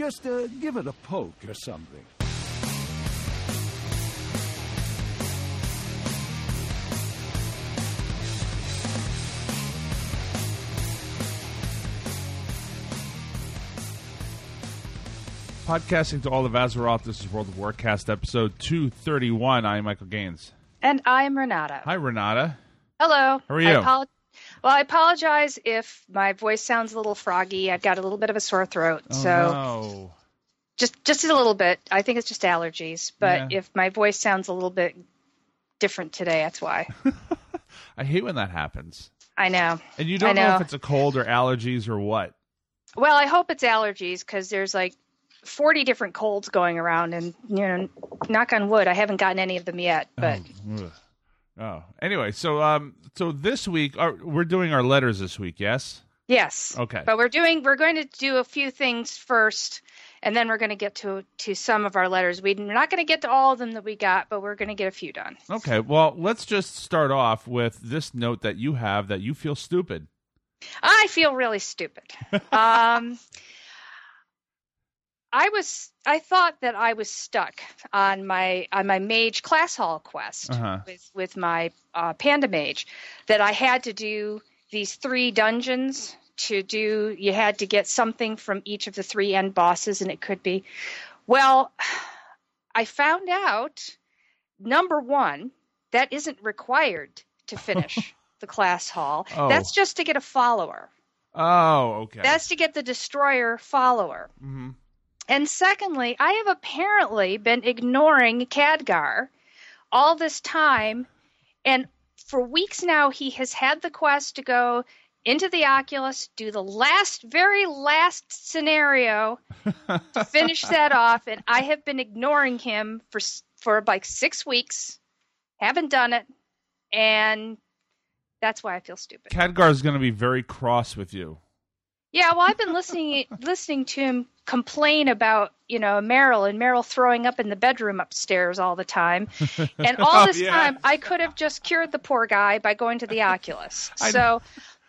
Just uh, give it a poke or something. Podcasting to all of Azeroth, this is World of Warcast episode 231. I am Michael Gaines. And I'm Renata. Hi, Renata. Hello. How are you? I apolo- well, I apologize if my voice sounds a little froggy. I've got a little bit of a sore throat, Oh, so no. just just a little bit. I think it's just allergies. But Yeah. if my voice sounds a little bit different today, that's why. I hate when that happens. I know. And you don't know. know. if it's a cold or allergies or what. Well, I hope it's allergies because there's like 40 different colds going around, and you know, knock on wood, I haven't gotten any of them yet. But oh, Ugh. Oh, anyway, so um, so this week our, we're doing our letters this week. Yes. yes. Okay. But we're doing we're going to do a few things first and then we're going to get to to some of our letters. We- We're not going to get to all of them that we got, but we're going to get a few done. Okay. Well, let's just start off with this note that you have that you feel stupid. I feel really stupid. um I was I thought that I was stuck on my on my mage class hall quest Uh-huh. with with my uh, panda mage that I had to do these three dungeons to do you had to get something from each of the three end bosses and it could be well I found out number 1 that isn't required to finish the class hall Oh. that's just to get a follower Oh, okay. that's to get the destroyer follower hmm and secondly, I have apparently been ignoring Khadgar all this time. And for weeks now, he has had the quest to go into the Oculus, do the last, very last scenario to finish that off. And I have been ignoring him for, for like six weeks, haven't done it. And that's why I feel stupid. Khadgar is going to be very cross with you. Yeah, well, I've been listening listening to him complain about you know Meryl and Meryl throwing up in the bedroom upstairs all the time, and all Oh, this yeah. time I could have just cured the poor guy by going to the Oculus. So,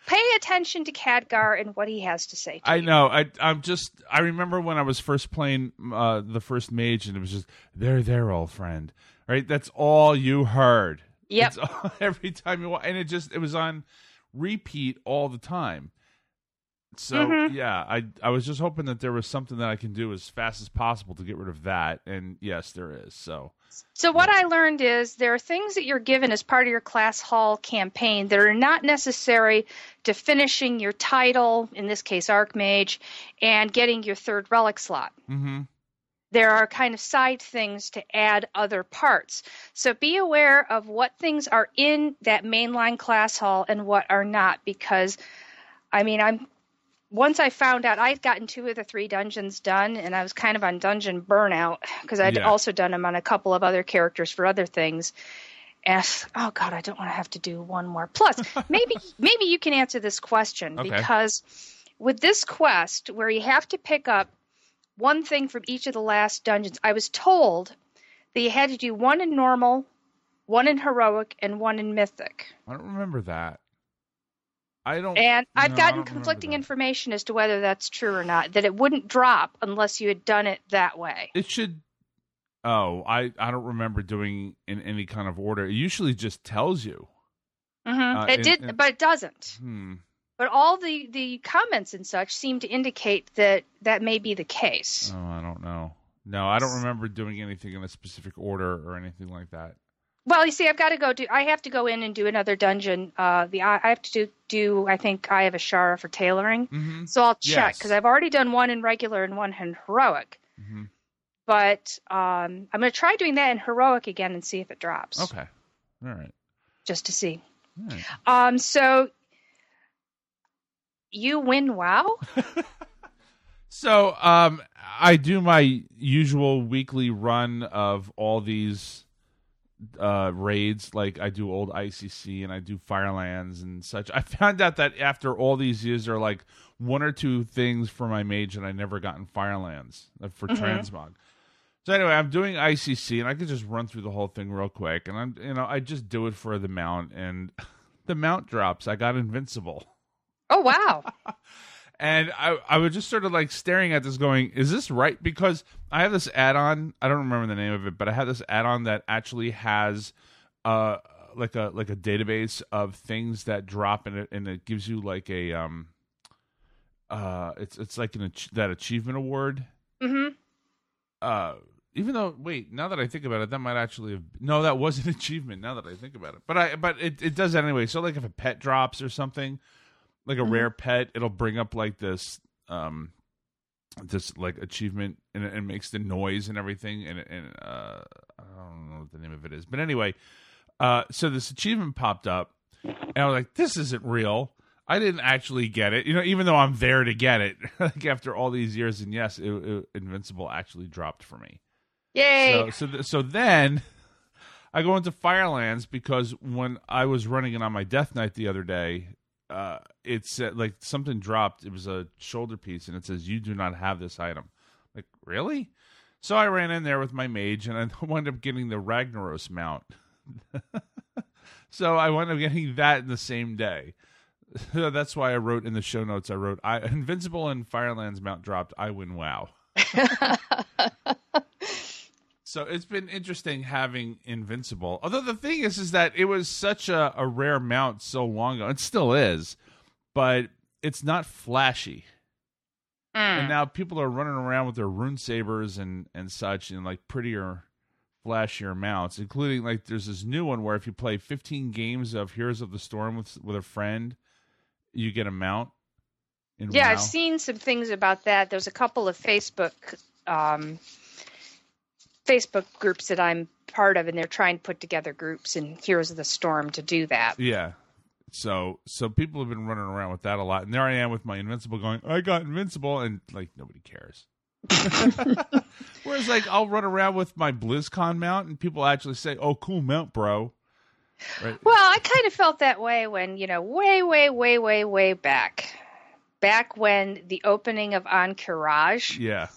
pay attention to Khadgar and what he has to say. To I you. know. I I'm just. I remember when I was first playing uh, the first mage, and it was just there, there, old friend. Right. That's all you heard. Yep. All, every time you and it just it was on repeat all the time. So Mhm. yeah, I I was just hoping that there was something that I can do as fast as possible to get rid of that, and yes, there is. So So what I learned is there are things that you're given as part of your class hall campaign that are not necessary to finishing your title, in this case Archmage, and getting your third relic slot. hmm there are kind of side things to add other parts. So be aware of what things are in that mainline class hall and what are not because I mean I'm once I found out I'd gotten two of the three dungeons done and I was kind of on dungeon burnout because I'd Yeah. also done them on a couple of other characters for other things. And oh god, I don't want to have to do one more. Plus, maybe maybe you can answer this question Okay. because with this quest where you have to pick up one thing from each of the last dungeons. I was told that you had to do one in normal, one in heroic, and one in mythic. I don't remember that. I don't. And I've no, gotten conflicting information as to whether that's true or not. That it wouldn't drop unless you had done it that way. It should. Oh, I I don't remember doing in any kind of order. It usually just tells you. Mm-hmm. Uh, it and- did, and- but it doesn't. Hmm. But all the the comments and such seem to indicate that that may be the case. Oh, I don't know. No, I don't remember doing anything in a specific order or anything like that. Well, you see, I've got to go do. I have to go in and do another dungeon. Uh, the I have to do, do. I think I have Azshara for tailoring. Mm-hmm. So I'll check Yes. because I've already done one in regular and one in heroic. hmm But um, I'm going to try doing that in heroic again and see if it drops. Okay. All right. Just to see. Right. Um, so you win WoW? So, um, I do my usual weekly run of all these uh raids like I do old ICC and I do Firelands and such. I found out that after all these years there are like one or two things for my mage that I never got in Firelands uh, for Mhm. transmog. So anyway, I'm doing ICC and I could just run through the whole thing real quick and I'm you know, I just do it for the mount and the mount drops. I got invincible. Oh wow! and I I was just sort of like staring at this, going, "Is this right?" Because I have this add-on. I don't remember the name of it, but I have this add-on that actually has uh like a like a database of things that drop in it, and it gives you like a um uh it's it's like an ach- that achievement award. hmm Uh, even though wait, now that I think about it, that might actually have no, that was an achievement. Now that I think about it, but I but it it does that anyway. So like if a pet drops or something, like a rare pet, it'll bring up like this um this like achievement and it, makes the noise and everything and and uh I don't know what the name of it is, but anyway, uh so this achievement popped up and I was like, this isn't real. I didn't actually get it, you know, even though I'm there to get it. like after all these years, and yes, it, it, Invincible actually dropped for me. Yay! So so, th- so then I go into Firelands because when I was running it on my Death Knight the other day, uh, it said like something dropped. It was a shoulder piece, and it says you do not have this item. Like really? So I ran in there with my mage, and I wound up getting the Ragnaros mount. so I wound up getting that in the same day. That's why I wrote in the show notes. I wrote, "I Invincible and Firelands mount dropped. I win. Wow." So it's been interesting having Invincible. Although the thing is, is that it was such a, a rare mount so long ago. It still is, but it's not flashy. And now people are running around with their rune sabers and and such, and like prettier, flashier mounts, including like there's this new one where if you play 15 games of Heroes of the Storm with with a friend, you get a mount. In Yeah, WoW. I've seen some things about that. There's a couple of Facebook um, Facebook groups that I'm part of, and they're trying to put together groups and Heroes of the Storm to do that. Yeah. So so people have been running around with that a lot, and there I am with my invincible, going, I got invincible, and like nobody cares. Whereas like I'll run around with my BlizzCon mount, and people actually say, "Oh, cool mount, bro." Right? Well, I kind of felt that way when, you know, way, way, way, way, way back. Back when the opening of Ahn'Qiraj. Yeah.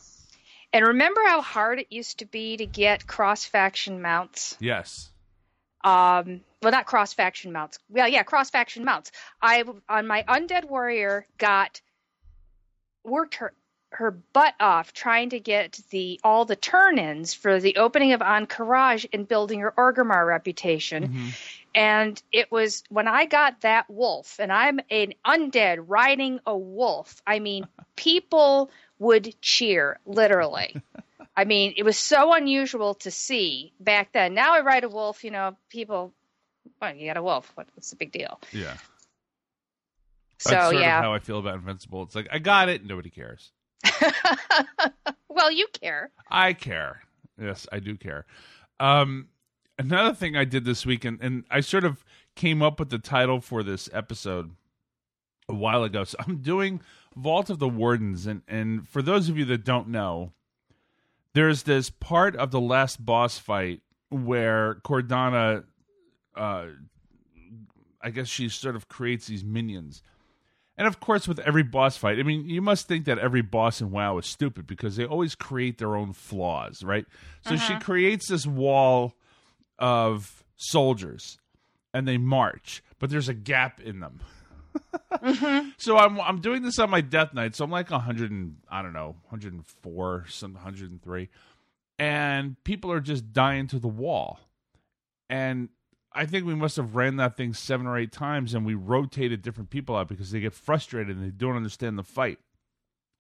And remember how hard it used to be to get cross faction mounts? Yes. um well not cross faction mounts well yeah cross faction mounts i on my undead warrior got worked her her butt off trying to get the all the turn-ins for the opening of Ahn'Qiraj and building her Orgrimmar reputation. Mm-hmm. And it was when I got that wolf, and I'm an undead riding a wolf. I mean, people would cheer, literally. I mean, it was so unusual to see back then. Now I ride a wolf, you know, people, well, you got a wolf. What, what's the big deal? Yeah. So, That's sort yeah. of how I feel about Invincible. It's like I got it, nobody cares. well, you care. I care. Yes, I do care. Um, another thing I did this week, and, and I sort of came up with the title for this episode a while ago. So I'm doing Vault of the Wardens, and and for those of you that don't know, there's this part of the last boss fight where Cordana, uh, I guess she sort of creates these minions. And of course, with every boss fight, I mean, you must think that every boss in WoW is stupid because they always create their own flaws, right? So she uh-huh. creates this wall of soldiers, and they march, but there's a gap in them. Mm-hmm. So I'm I'm doing this on my Death Knight, so I'm like 100 and I don't know 104, some 103, and people are just dying to the wall, and I think we must have ran that thing seven or eight times, and we rotated different people out because they get frustrated and they don't understand the fight.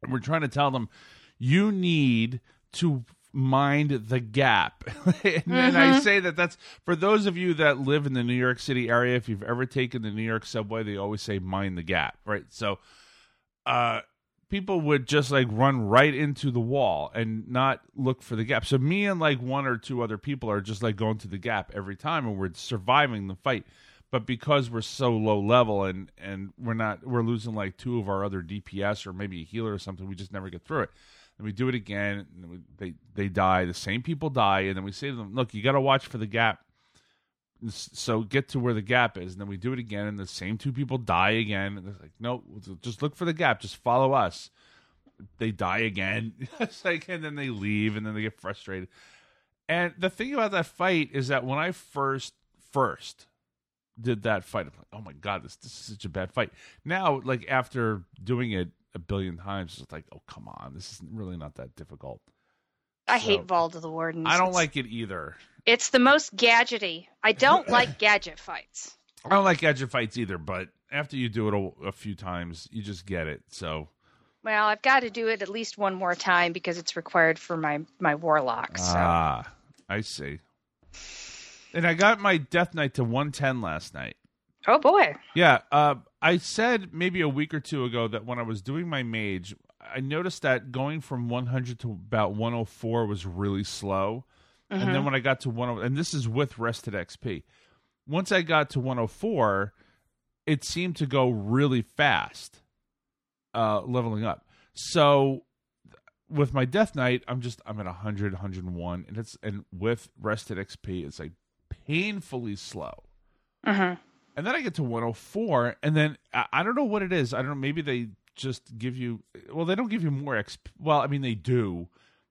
And we're trying to tell them, you need to mind the gap. and then I say that that's for those of you that live in the New York City area. If you've ever taken the New York subway, they always say mind the gap, right? So, uh, people would just like run right into the wall and not look for the gap. So me and like one or two other people are just like going to the gap every time and we're surviving the fight. But because we're so low level and and we're not we're losing like two of our other DPS or maybe a healer or something, we just never get through it. And we do it again, and we, they they die. The same people die, and then we say to them, "Look, you got to watch for the gap." So get to where the gap is, and then we do it again, and the same two people die again. And it's like, no, just look for the gap. Just follow us. They die again. it's like, and then they leave, and then they get frustrated. And the thing about that fight is that when I first first did that fight, I'm like, oh my god, this this is such a bad fight. Now, like after doing it a billion times. It's like, oh come on, this is really not that difficult. I So- hate Vault of the Wardens. I don't It's- like it either. It's the most gadgety. I don't like gadget fights. I don't like gadget fights either, but after you do it a, a few times, you just get it. So Well, I've got to do it at least one more time because it's required for my my warlock. So ah, I see. And I got my Death Knight to 110 last night. oh boy, Yeah, uh, I said maybe a week or two ago that when I was doing my mage, I noticed that going from 100 to about 104 was really slow. And then when I got to 10, and this is with rested XP, once I got to 104, it seemed to go really fast, uh, leveling up. So with my Death Knight, I'm just I'm at 100, 101, and it's and with rested XP, it's like painfully slow. Mhm. And then I get to 104, and then I, I don't know what it is. I don't know. Maybe they just give you. Well, they don't give you more XP. Well, I mean they do,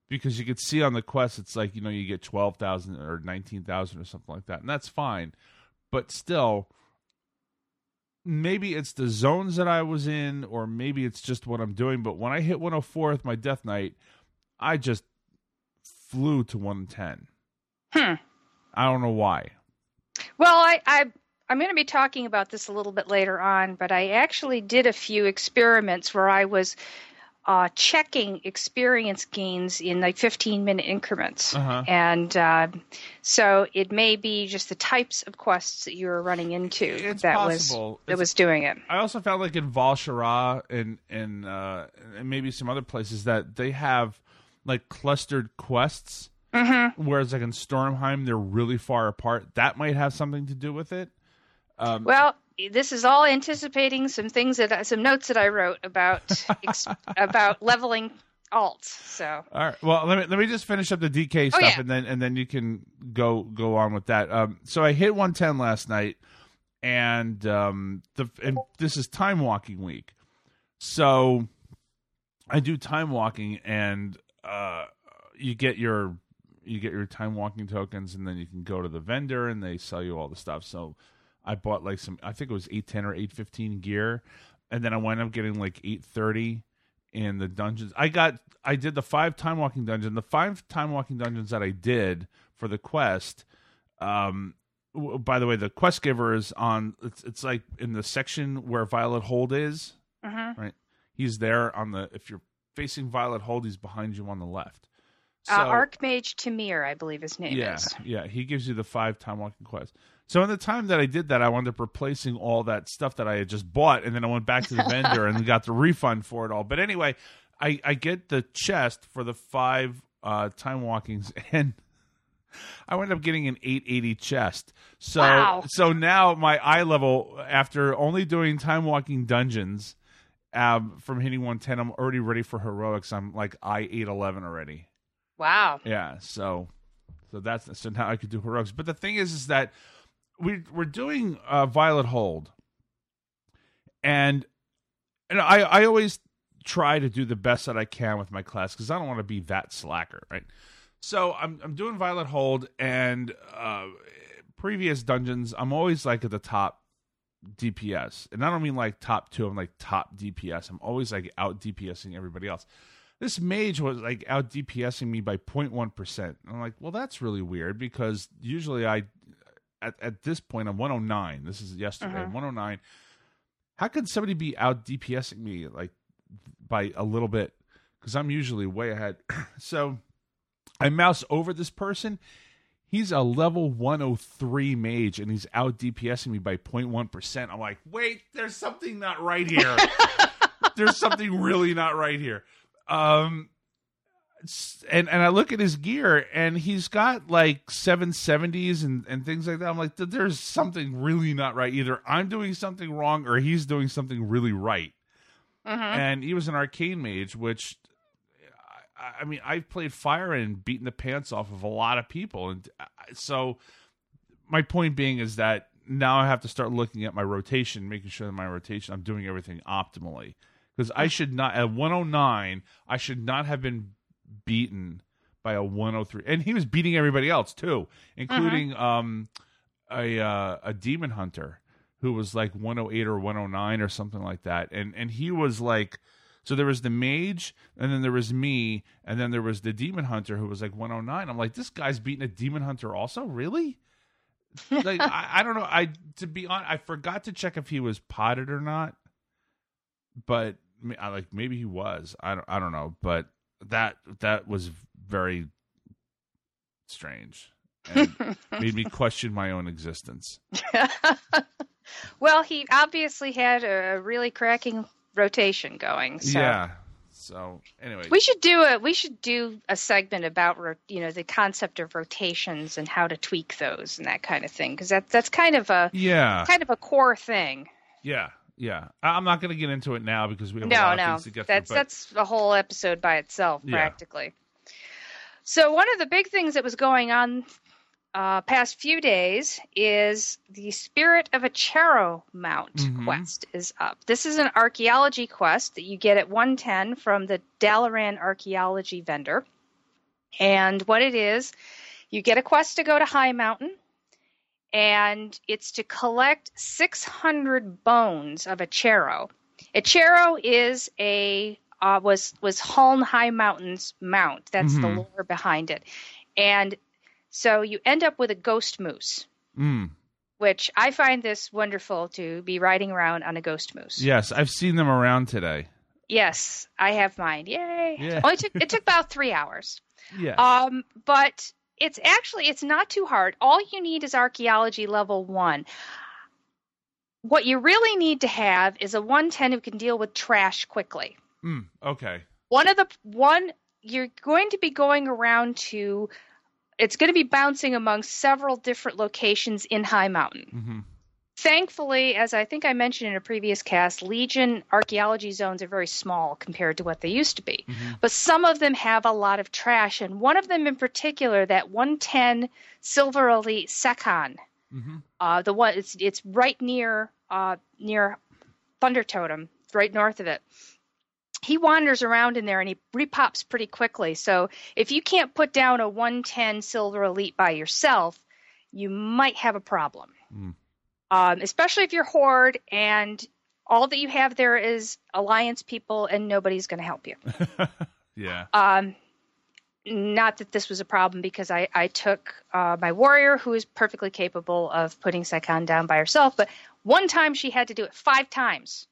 because you could see on the quest it's like you know you get 12,000 or 19,000 or something like that, and that's fine. But still, maybe it's the zones that I was in, or maybe it's just what I'm doing. But when I hit 104 with my Death Knight, I just flew to 110. Hmm. I don't know why. Well, I, I I'm going to be talking about this a little bit later on, but I actually did a few experiments where I was uh, checking experience gains in like 15 minute increments, Uh-huh. and uh, so it may be just the types of quests that you were running into It's that possible. was that It's- was doing it. I also found like in Val'sharah and and uh, and maybe some other places that they have like clustered quests, Mm-hmm. whereas like in Stormheim they're really far apart. That might have something to do with it. Um, Well, this is all anticipating some things that some notes that I wrote about about leveling alt. So all right. Well, let me let me just finish up the DK stuff, Oh, yeah. and then and then you can go go on with that. Um, so I hit 110 last night, and um, the and this is time walking week, so I do time walking, and uh, you get your you get your time walking tokens, and then you can go to the vendor, and they sell you all the stuff. So I bought like some, I think it was 810 or 815 gear, and then I wound up getting like 830 in the dungeons. I got I did the five time walking dungeon. The five time walking dungeons that I did for the quest. Um, w- by the way, the quest giver is on. It's it's like in the section where Violet Hold is. mhm. Right, he's there on the. If you're facing Violet Hold, he's behind you on the left. So, uh, Archmage Timear, I believe his name yeah, is. yeah, he gives you the five time walking quest. So in the time that I did that, I wound up replacing all that stuff that I had just bought, and then I went back to the vendor and got the refund for it all. But anyway, I I get the chest for the five uh, time walkings, and I wound up getting an 880 chest. So Wow. so now my eye level after only doing time walking dungeons. Um, from hitting 110, I'm already ready for heroics. I'm like I 811 already. Wow. Yeah, so so that's so now I could do heroics. But the thing is, is that we we're doing uh, Violet Hold, and and I I always try to do the best that I can with my class because I don't want to be that slacker, right? So I'm I'm doing Violet Hold and uh, previous dungeons. I'm always like at the top DPS, and I don't mean like top two. I'm like top DPS. I'm always like out DPSing everybody else this mage was like out DPSing me by 0.1 percent. I'm like, well, that's really weird because usually I, at at this point, I'm 109. This is yesterday, Mhm. 109. How could somebody be out DPSing me like by a little bit? Because I'm usually way ahead. so I mouse over this person. He's a level 103 mage and he's out DPSing me by 0.1%. I'm like, wait, there's something not right here. there's something really not right here. Um, and and I look at his gear and he's got like 770s and and things like that. I'm like, there's something really not right. Either I'm doing something wrong or he's doing something really right. hmm And he was an arcane mage, which I, I mean, I've played fire and beaten the pants off of a lot of people, and so my point being is that now I have to start looking at my rotation, making sure that my rotation I'm doing everything optimally because I should not at 109 I should not have been beaten by a 103, and he was beating everybody else too, including um a uh, a demon hunter who was like 108 or 109 or something like that, and and he was like So there was the mage, and then there was me, and then there was the demon hunter who was like 109. I'm like, this guy's beating a demon hunter also, really? like I, I don't know. I to be honest, I forgot to check if he was potted or not, but I like maybe he was. I don't. I don't know, but that that was very strange and made me question my own existence. well, he obviously had a really cracking rotation going. So. Yeah. So anyway, we should do a we should do a segment about you know the concept of rotations and how to tweak those and that kind of thing because that that's kind of a yeah kind of a core thing. Yeah, yeah. I'm not going to get into it now because we have no, a lot no. of things to get that's through. But that's a whole episode by itself Yeah. practically. So one of the big things that was going on uh, past few days is the Spirit of Eche'ro Mount Mhm. quest is up. This is an archaeology quest that you get at 110 from the Dalaran archaeology vendor. And what it is, you get a quest to go to Highmountain, and it's to collect 600 bones of Eche'ro. A chero is a uh, was was Huln Highmountain's mount. That's the Mhm. lore behind it, and so you end up with a ghost moose, mm, which I find this wonderful to be riding around on a ghost moose. yes, I've seen them around today. Yes, I have mine. Yay! Yeah. Only took it took about three hours. Yeah. Um, but it's actually it's not too hard. All you need is archaeology level one. What you really need to have is a 110 who can deal with trash quickly. mm, okay. One of the one you're going to be going around to it's going to be bouncing among several different locations in Highmountain. hmm Thankfully, as I think I mentioned in a previous cast, Legion archaeology zones are very small compared to what they used to be. Mhm. But some of them have a lot of trash, and one of them in particular, that 110 Silver Elite Sekhan, hmm uh, the one it's it's right near uh, near Thunder Totem, right north of it. He wanders around in there and he repops pretty quickly. So if you can't put down a 110 Silver Elite by yourself, you might have a problem. Mm. Um, especially if you're Horde and all that you have there is Alliance people and nobody's going to help you. yeah. Um, not that this was a problem because I, I took uh, my warrior, who is perfectly capable of putting Saikan down by herself, but one time she had to do it five times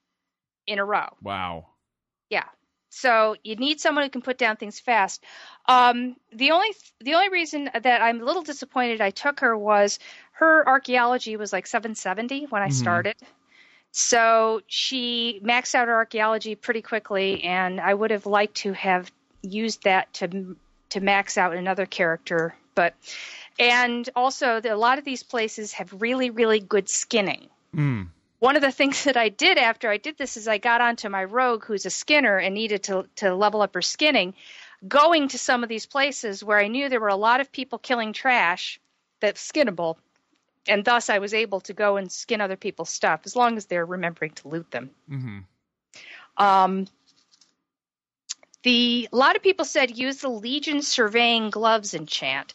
in a row. Wow. Yeah. So you need someone who can put down things fast. Um, the only the only reason that I'm a little disappointed I took her was her archaeology was like 770 when I Mhm. started. So she maxed out her archaeology pretty quickly, and I would have liked to have used that to to max out another character. But and also the, a lot of these places have really really good skinning Mm. One of the things that I did after I did this is I got onto my rogue who's a skinner and needed to to level up her skinning, going to some of these places where I knew there were a lot of people killing trash that's skinnable, and thus I was able to go and skin other people's stuff as long as they're remembering to loot them. hmm Um, the a lot of people said use the Legion surveying gloves enchant.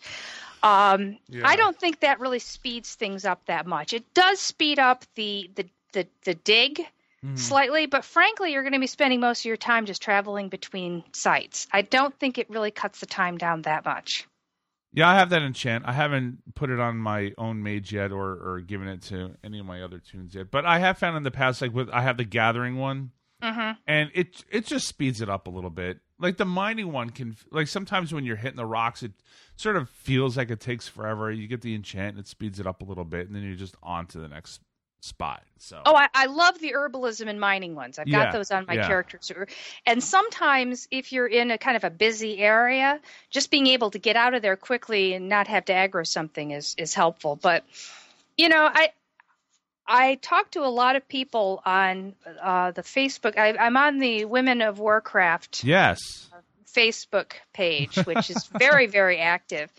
Um, Yeah. I don't think that really speeds things up that much. It does speed up the the the, the dig Mhm. slightly, but frankly, you're going to be spending most of your time just traveling between sites. I don't think it really cuts the time down that much. Yeah, I have that enchant. I haven't put it on my own mage yet, or or given it to any of my other tunes yet. But I have found in the past, like with I have the gathering one, Mm-hmm. and it it just speeds it up a little bit. Like the mining one can, like sometimes when you're hitting the rocks, it sort of feels like it takes forever. You get the enchant, and it speeds it up a little bit, and then you're just on to the next spot. So Oh, I, I love the herbalism and mining ones. I've Yeah, got those on my yeah. characters. And sometimes, if you're in a kind of a busy area, just being able to get out of there quickly and not have to aggro something is is helpful. But you know, I I talk to a lot of people on uh, the Facebook. I, I'm on the Women of Warcraft yes, Facebook page, which is very, very active.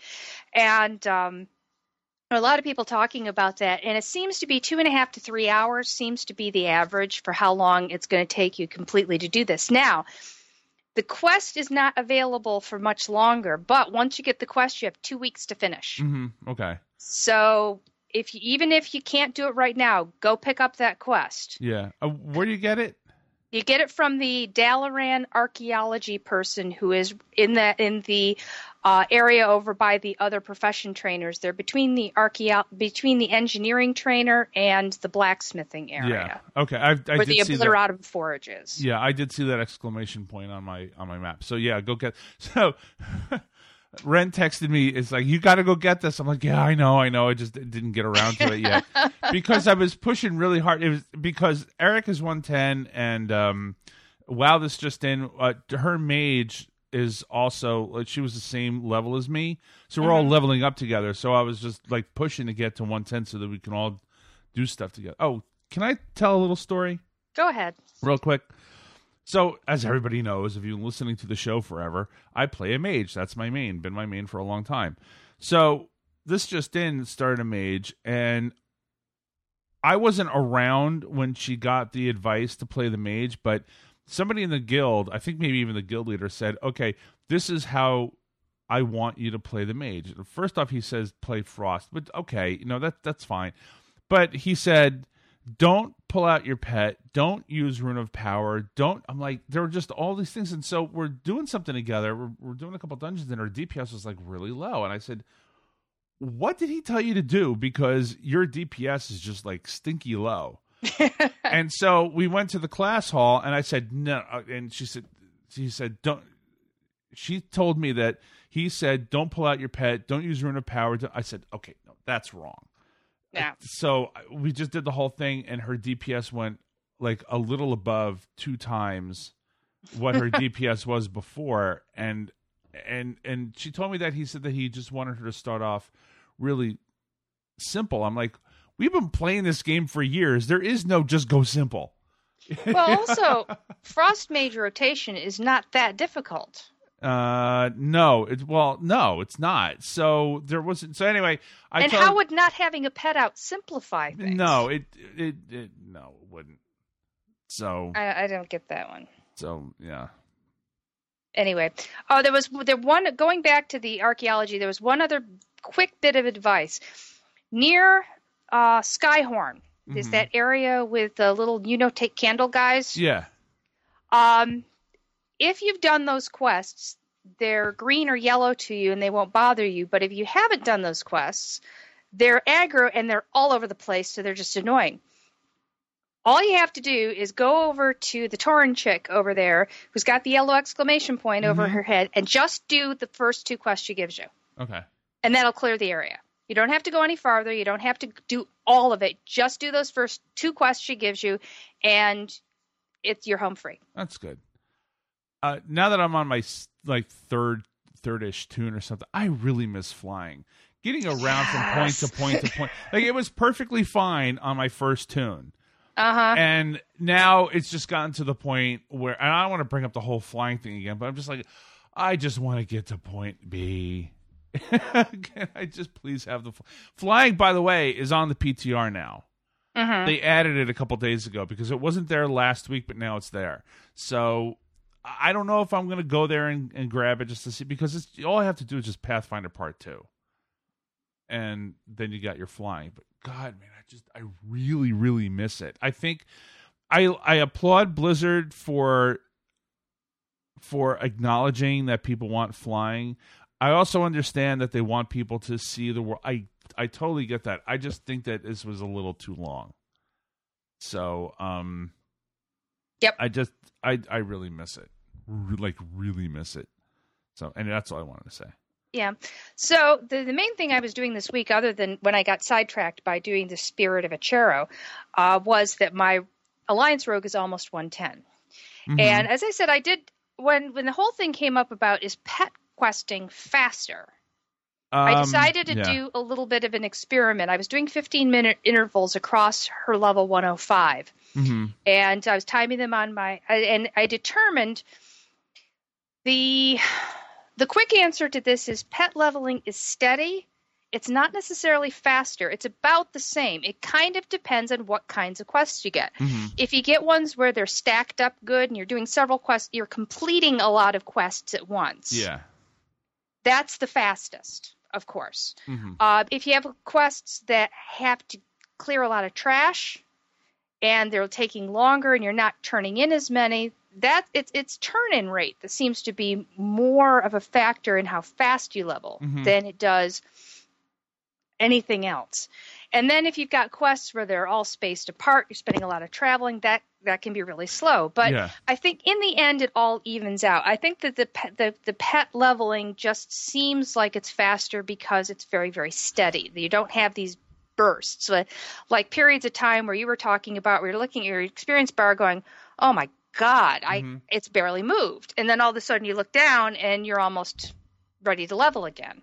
And um, a lot of people talking about that. And it seems to be two and a half to three hours, seems to be the average for how long it's going to take you completely to do this. Now, the quest is not available for much longer, but once you get the quest, you have two weeks to finish. hmm okay, So if you, even if you can't do it right now, go pick up that quest. yeah. Uh, where do you get it? You get it from the Dalaran archaeology person who is in the in the uh, area over by the other profession trainers. They're between the archeo- between the engineering trainer and the blacksmithing area. Yeah. Okay. I, I where did the see that. Obliterum Forge. Yeah, I did see that exclamation point on my on my map. So yeah, go get. So Ren texted me. It's like you got to go get this. I'm like, yeah, I know, I know. I just didn't get around to it yet because I was pushing really hard. It was because Eric is 110, and um, wow, this just in. Uh, her mage is also like she was the same level as me, so we're all leveling up together. So I was just like pushing to get to 110 so that we can all do stuff together. Oh, can I tell a little story? Go ahead. real quick. So, as everybody knows, if you've been listening to the show forever, I play a mage. That's my main, been my main for a long time. So, this just in started a mage, and I wasn't around when she got the advice to play the mage, but somebody in the guild, I think maybe even the guild leader, said, okay, this is how I want you to play the mage. First off, he says play Frost, but okay, you know, that that's fine. But he said, don't pull out your pet. Don't use rune of power. Don't i'm like there were just all these things. And so we're doing something together. We're, we're doing a couple dungeons and our dps was like really low. And i said what did he tell you to do? Because your dps is just like stinky low. And so we went to the class hall and i said no uh, and she said she said don't she told me that he said don't pull out your pet. Don't use rune of power. I said okay no that's wrong Yeah. so we just did the whole thing and her dps went like a little above two times what her dps was before and and and she told me that he said that he just wanted her to start off really simple i'm like we've been playing this game for years there is no just go simple Well, also, frost mage rotation is not that difficult. Uh no it well no it's not so there wasn't so anyway i and told, how would not having a pet out simplify things? no it, it it no it wouldn't so I, I don't get that one. so yeah Anyway, oh, there was there one going back to the archaeology. There was one other quick bit of advice near uh, Skyhorn. Is Mhm. that area with the little you know take candle guys? yeah Um, if you've done those quests, they're green or yellow to you and they won't bother you. But if you haven't done those quests, they're aggro and they're all over the place, so they're just annoying. All you have to do is go over to the Tauren chick over there, who's got the yellow exclamation point over Mhm. her head, and just do the first two quests she gives you, okay and that'll clear the area. You don't have to go any farther. You don't have to do all of it. Just do those first two quests she gives you, and it's you're home free. That's good. Uh, now that I'm on my like third third-ish tune or something, I really miss flying. Getting around from point to point to point, like it was perfectly fine on my first tune, Uh huh. and now it's just gotten to the point where, and I don't want to bring up the whole flying thing again, but I'm just like, I just want to get to point B. Can I just please have the fl- flying? By the way, is on the PTR now. hmm They added it a couple days ago because it wasn't there last week, but now it's there. So I don't know if I'm going to go there and, and grab it just to see because it's all I have to do is just Pathfinder Part Two, and then you got your flying. But God, man, I just I really really miss it. I think I I applaud Blizzard for for acknowledging that people want flying. I also understand that they want people to see the world. I I totally get that. I just think that this was a little too long. So, um Yep. I just I I really miss it. Re- like really miss it. So, and that's all I wanted to say. Yeah. So the the main thing I was doing this week, other than when I got sidetracked by doing the Spirit of Eche'ro, uh, was that my Alliance Rogue is almost 110. Mhm. And as I said, I did when when the whole thing came up about is pet questing faster. I Um, decided to yeah. do a little bit of an experiment. I was doing 15 minute intervals across her level 105 Mhm. and I was timing them on my and I determined the the quick answer to this is pet leveling is steady. It's not necessarily faster. It's about the same. It kind of depends on what kinds of quests you get. Mhm. If you get ones where they're stacked up good and you're doing several quests, you're completing a lot of quests at once. Yeah. That's the fastest, of course. Mhm. Uh, if you have quests that have to clear a lot of trash, and they're taking longer and you're not turning in as many, that it's it's turn in rate that seems to be more of a factor in how fast you level Mhm. than it does anything else. And then if you've got quests where they're all spaced apart, you're spending a lot of traveling, that that can be really slow. But Yeah. I think in the end it all evens out. I think that the pet, the the pet leveling just seems like it's faster because it's very very steady. You don't have these bursts like, like periods of time where you were talking about where you're looking at your experience bar going, "Oh my god, I Mhm. it's barely moved." And then all of a sudden you look down and you're almost ready to level again.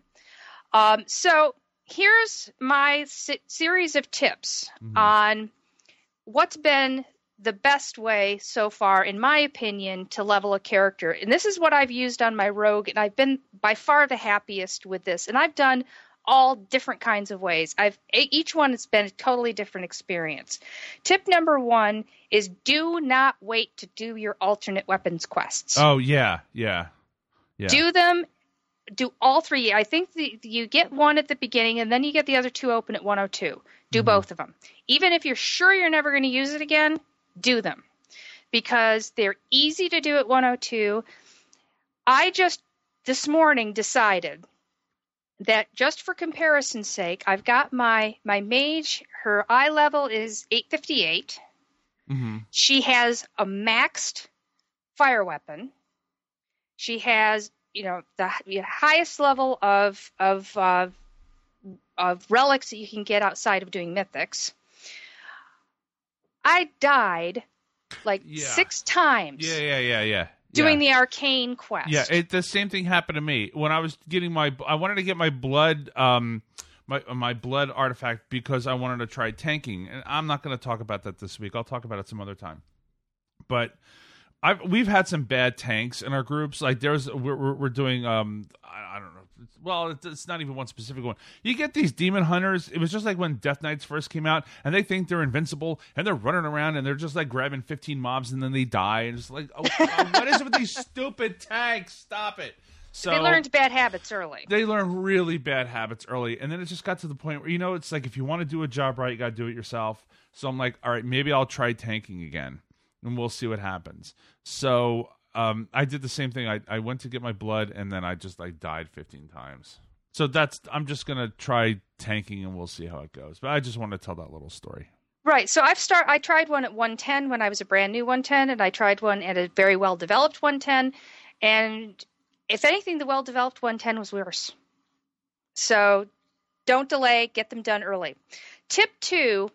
Um, so here's my se- series of tips Mhm. on what's been the best way so far, in my opinion, to level a character. And this is what I've used on my rogue, and I've been by far the happiest with this. And I've done all different kinds of ways. I've each one has been a totally different experience. Tip number one is do not wait to do your alternate weapons quests Oh yeah, yeah, yeah. do them do all three. I think the, you get one at the beginning and then you get the other two open at 102 do Mhm. both of them even if you're sure you're never going to use it again do them. Because they're easy to do at 102 i just this morning decided that just for comparison's sake i've got my my mage her eye level is 858 hmm she has a maxed fire weapon. She has, you know, the the highest level of of uh, of relics that you can get outside of doing mythics. I died like Yeah. six times Yeah, yeah, yeah, yeah. doing yeah. the arcane quest. Yeah, it, the same thing happened to me when I was getting my. I wanted to get my blood, um, my my blood artifact because I wanted to try tanking, and I'm not going to talk about that this week. I'll talk about it some other time. But I've we've had some bad tanks in our groups. Like there's we're we're, doing um I, I don't know. Well, it's, it's not even one specific one. You get these demon hunters. It was just like when Death Knights first came out, and they think they're invincible, and they're running around, and they're just like grabbing 15 mobs, and then they die, and it's like, oh, oh, what is it with these stupid tanks? Stop it. So they learned bad habits early. they learn really bad habits early and then it just got to the point where you know it's like if you want to do a job right you got to do it yourself so i'm like all right maybe i'll try tanking again and we'll see what happens. So um, i did the same thing. I, I went to get my blood and then i just like died 15 times. So that's i'm just gonna try tanking and we'll see how it goes. But i just want to tell that little story. Right. So I've start I tried one at 110 when I was a brand new 110 and I tried one at a very well developed 110 and if anything the well developed 110 was worse. So don't delay, get them done early. Tip 2,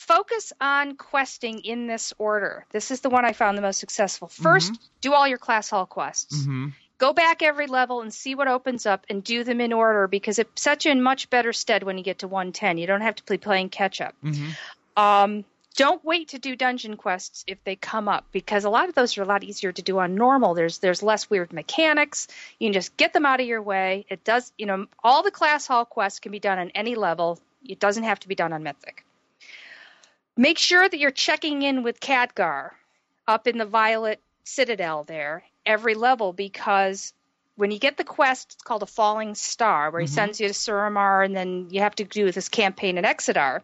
focus on questing in this order. This is the one I found the most successful. 1st do all your class hall quests mm-hmm. go back every level and see what opens up and do them in order because it sets you in much better stead when you get to 110. You don't have to be playing catch up. Mm-hmm. Um, don't wait to do dungeon quests if they come up because a lot of those are a lot easier to do on normal. There's there's less weird mechanics. You can just get them out of your way. It does, you know, all the class hall quests can be done on any level. It doesn't have to be done on mythic. Make sure that you're checking in with Khadgar up in the Violet Citadel there every level because when you get the quest, it's called a Falling Star, where he Mhm. sends you to Suramar and then you have to do this campaign in Exodar.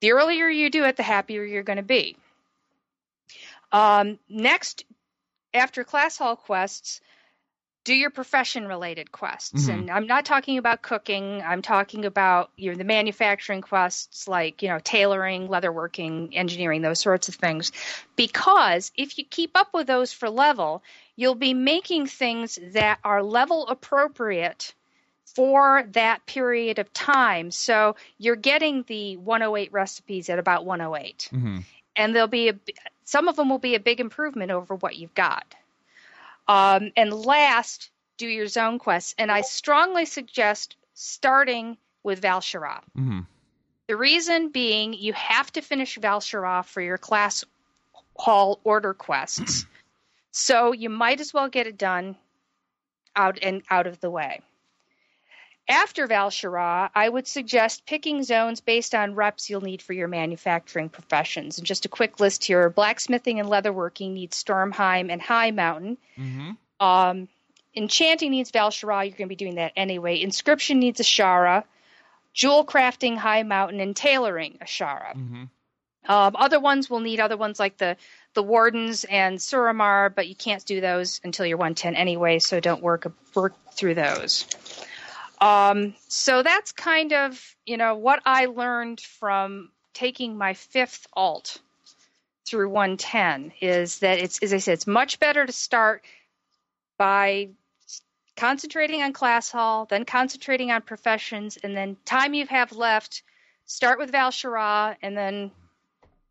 The earlier you do it, the happier you're going to be. Um, next, after class hall quests, do your profession related quests. Mhm. And I'm not talking about cooking. I'm talking about you know, the manufacturing quests like, you know, tailoring, leatherworking, engineering, those sorts of things. Because if you keep up with those for level, you'll be making things that are level appropriate for that period of time. So you're getting the 108 recipes at about 108 Mm-hmm. and there'll be a some of them will be a big improvement over what you've got. Um, and last, do your zone quests, and I strongly suggest starting with Val'sharah. Mm-hmm. The reason being, you have to finish Val'sharah for your class hall order quests, so you might as well get it done out and out of the way. After Val'sharah, I would suggest picking zones based on reps you'll need for your manufacturing professions. And just a quick list here blacksmithing and leatherworking needs Stormheim and Highmountain. Mm-hmm. Um, enchanting needs Val'sharah, you're going to be doing that anyway. Inscription needs Azshara. Jewel crafting, Highmountain, and tailoring, Azshara. Mm-hmm. Um, other ones will need other ones like the the wardens and Suramar, but you can't do those until you're 110 anyway, so don't work work through those. Um, so that's kind of you know what I learned from taking my fifth alt through 110 is that it's as I said, it's much better to start by concentrating on class hall, then concentrating on professions, and then time you have left, start with Val'sharah, and then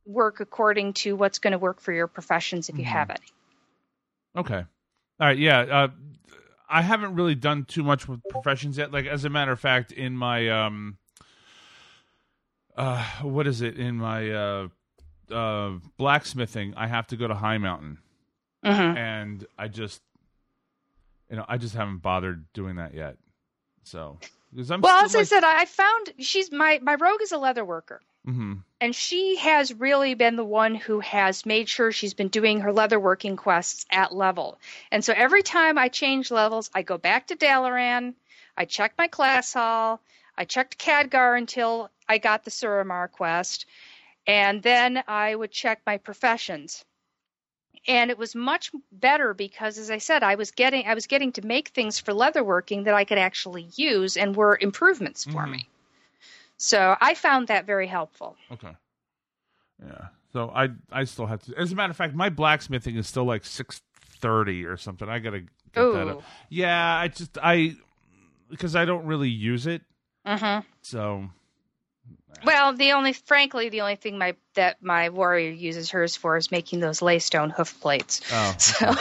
work according to what's going to work for your professions if you Mhm. have any. Okay. All right. Yeah. Uh, I haven't really done too much with professions yet. Like, as a matter of fact, in my um, uh, what is it? In my uh, uh, blacksmithing, I have to go to Highmountain, Mm-hmm. and I just, you know, I just haven't bothered doing that yet. So, because I'm Well, as I said, I found she's my my rogue is a leather worker. Mhm. And she has really been the one who has made sure she's been doing her leatherworking quests at level. And so every time I change levels, I go back to Dalaran, I check my class hall, I checked Khadgar until I got the Suramar quest, and then I would check my professions. And it was much better because as I said, I was getting I was getting to make things for leatherworking that I could actually use and were improvements for Mhm. me. So I found that very helpful. Okay. Yeah. So I I still have to. As a matter of fact, my blacksmithing is still like six thirty or something. I gotta get that up. Ooh. Yeah, I just I because I don't really use it. Mm-hmm. So Well, the only, frankly, the only thing my that my warrior uses hers for is making those Leystone hoof plates. oh So,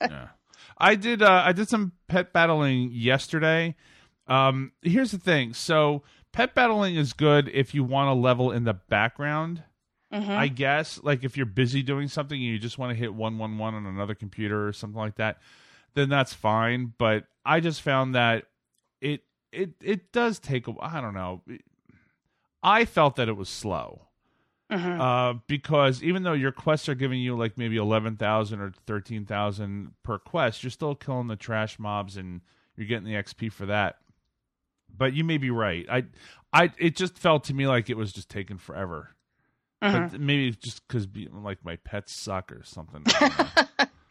yeah. I did uh I did some pet battling yesterday. Um here's the thing. So pet battling is good if you want to level in the background. Mhm. I guess like if you're busy doing something and you just want to hit 111 on another computer or something like that, then that's fine, but I just found that it it it does take a I don't know. I felt that it was slow. Mhm. Uh, because even though your quests are giving you like maybe eleven thousand or thirteen thousand per quest, you're still killing the trash mobs and you're getting the XP for that. But you may be right. I, I, it just felt to me like it was just taking forever. Mhm. But maybe just because like my pets suck or something. I don't know.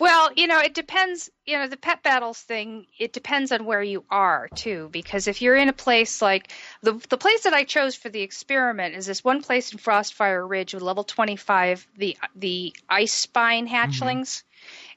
Well, you know, it depends. You know, the pet battles thing. It depends on where you are too, because if you're in a place like the the place that I chose for the experiment is this one place in Frostfire Ridge with level 25, the the Icespine hatchlings,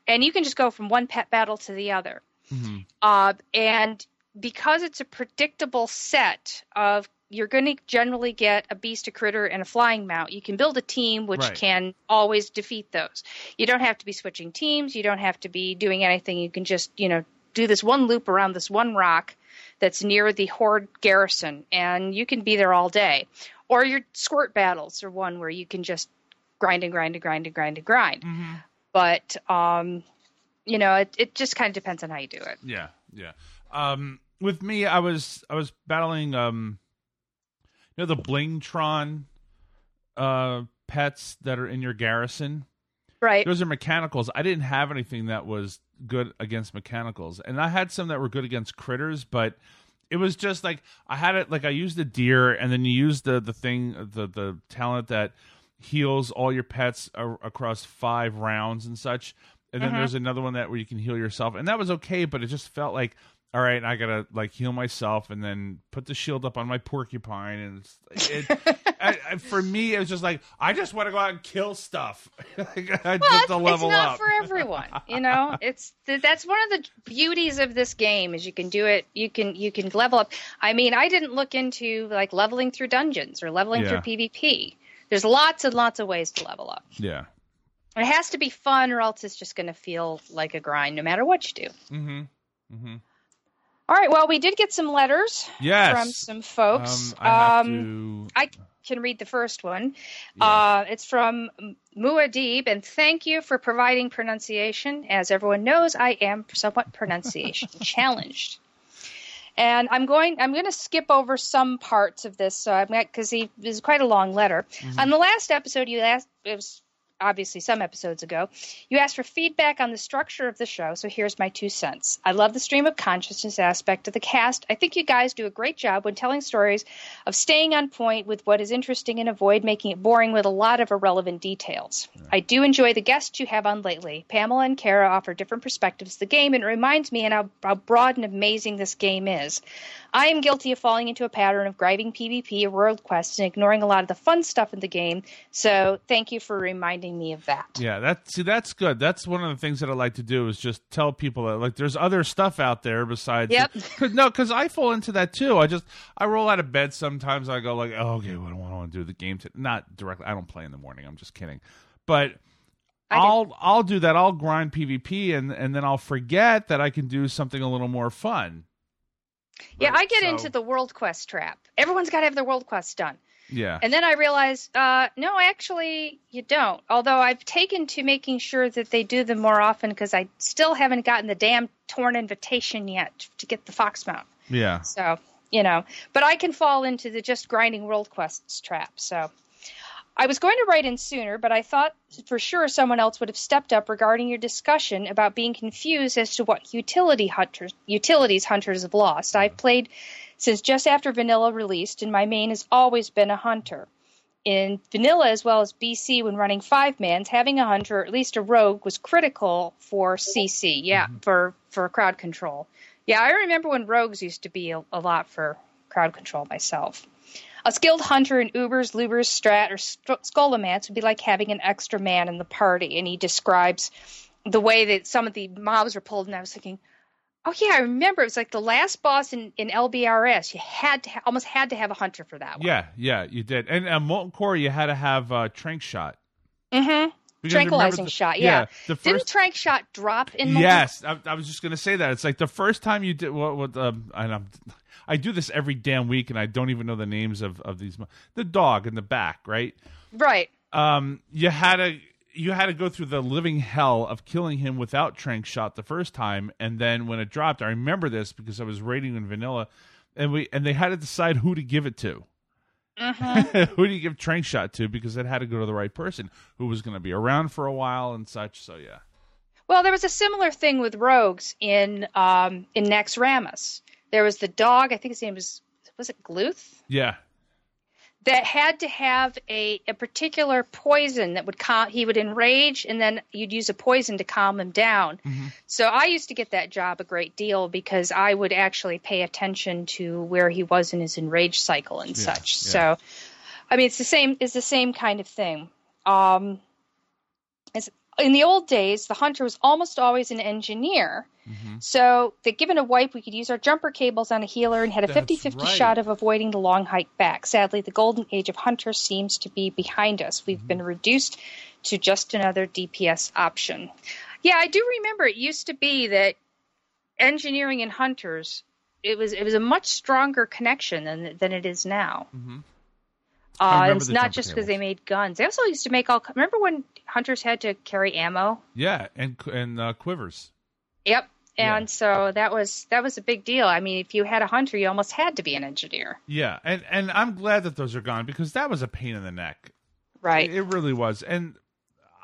and you can just go from one pet battle to the other. Mhm. Uh, and because it's a predictable set of you're going to generally get a beast, a critter, and a flying mount. You can build a team which Right. can always defeat those. You don't have to be switching teams. You don't have to be doing anything. You can just, you know, do this one loop around this one rock that's near the Horde garrison, and you can be there all day. Or your squirt battles are one where you can just grind and grind and grind and grind and grind. Mhm. But, um, you know, it, it just kind of depends on how you do it. Yeah, yeah. Um, with me, I was I was battling um, you know the Blingtron uh pets that are in your garrison. Right. Those are mechanicals. I didn't have anything that was good against mechanicals, and I had some that were good against critters, but it was just like I had it like I used the deer, and then you use the the thing the the talent that heals all your pets a- across five rounds and such. And then Mhm. there's another one that where you can heal yourself, and that was okay, but it just felt like. All right, I gotta like heal myself and then put the shield up on my porcupine, and it, I, I, for me, it was just like I just want to go out and kill stuff. Like, Well, just it's, it's not up. for everyone, you know. It's th- that's one of the beauties of this game is you can do it. You can you can level up. I mean, I didn't look into like leveling through dungeons or leveling Yeah. through PvP. There's lots and lots of ways to level up. Yeah. It has to be fun, or else it's just going to feel like a grind, no matter what you do. Mm-hmm. Mm-hmm. All right. Well, we did get some letters Yes. from some folks. Um, I Um, to. I can read the first one. Yeah. Uh, it's from Muad'Dib, and thank you for providing pronunciation. As everyone knows, I am somewhat pronunciation challenged. And I'm going. I'm going to skip over some parts of this, so I'm because he this is quite a long letter. Mm-hmm. On the last episode, you asked it was obviously some episodes ago. You asked for feedback on the structure of the show, so here's my two cents. I love the stream of consciousness aspect of the cast. I think you guys do a great job when telling stories of staying on point with what is interesting and avoid making it boring with a lot of irrelevant details. I do enjoy the guests you have on lately. Pamela and Kara offer different perspectives of the game, and it reminds me and how, how broad and amazing this game is. I am guilty of falling into a pattern of grinding PvP or world quests and ignoring a lot of the fun stuff in the game. So thank you for reminding me of that. Yeah, that see that's good. That's one of the things that I like to do is just tell people that like there's other stuff out there besides. Yep. Cause, no, because I fall into that too. I just I roll out of bed sometimes. I go like, oh, okay, what do I want to do? The game to not directly. I don't play in the morning. I'm just kidding, but. I'll I'll do that. I'll grind PvP and and then I'll forget that I can do something a little more fun. Yeah, I get so- into the world quest trap. Everyone's got to have their world quest done. Yeah. And then I realized, uh, no, actually, you don't. Although I've taken to making sure that they do them more often because I still haven't gotten the damn torn invitation yet to get the fox mount. Yeah. So, you know, but I can fall into the just grinding world quests trap. So I was going to write in sooner, but I thought for sure someone else would have stepped up regarding your discussion about being confused as to what utility hunters utilities hunters have lost. I've played since just after vanilla released, and my main has always been a hunter. In vanilla as well as BC, when running five mans, having a hunter or at least a rogue was critical for CC. Yeah, mm-hmm. for for crowd control. Yeah, I remember when rogues used to be a, a lot for crowd control myself. A skilled hunter in Ubers, Lubers, Strat, or St- would be like having an extra man in the party. And he describes the way that some of the mobs were pulled, and I was thinking, oh yeah, I remember. It was like the last boss in, in LBRS. You had to ha- almost had to have a hunter for that one. Yeah, yeah, you did. And uh, Molten Core, you had to have uh, tranq shot. Mm-hmm. Because Tranquilizing the- shot. Yeah. the Didn't first. tranq shot drop in? Molten- yes, I, I was just gonna say that. It's like the first time you did what? what um, and I'm, I do this every damn week, and I don't even know the names of of these. The dog in the back, right? Right. Um, you had to you had to go through the living hell of killing him without tranq shot the first time, and then when it dropped, I remember this because I was rating in vanilla, and we and they had to decide who to give it to. Mm-hmm. who do you give tranq shot to? Because it had to go to the right person who was going to be around for a while and such. So yeah, Well, there was a similar thing with rogues in um, in Naxxramas. There was the dog. I think his name was was it Gluth yeah, that had to have a, a particular poison that would calm. He would enrage, and then you'd use a poison to calm him down. Mm-hmm. So I used to get that job a great deal because I would actually pay attention to where he was in his enrage cycle and Yeah, such. yeah. So, I mean, it's the same. It's the same kind of thing. Um, in the old days, the hunter was almost always an engineer. Mm-hmm. So that given a wipe, we could use our jumper cables on a healer and had a That's 50-50 right. shot of avoiding the long hike back. Sadly, the golden age of hunters seems to be behind us. We've Mm-hmm. been reduced to just another DPS option. Yeah, I do remember it used to be that engineering and hunters it was it was a much stronger connection than than it is now. Mhm. Uh, it's not just because they made guns. They also used to make all. Remember when hunters had to carry ammo? yeah, and and uh, quivers. Yep. Yeah. And so that was that was a big deal. I mean, if you had a hunter, you almost had to be an engineer. Yeah, and and I'm glad that those are gone because that was a pain in the neck. Right. It really was, and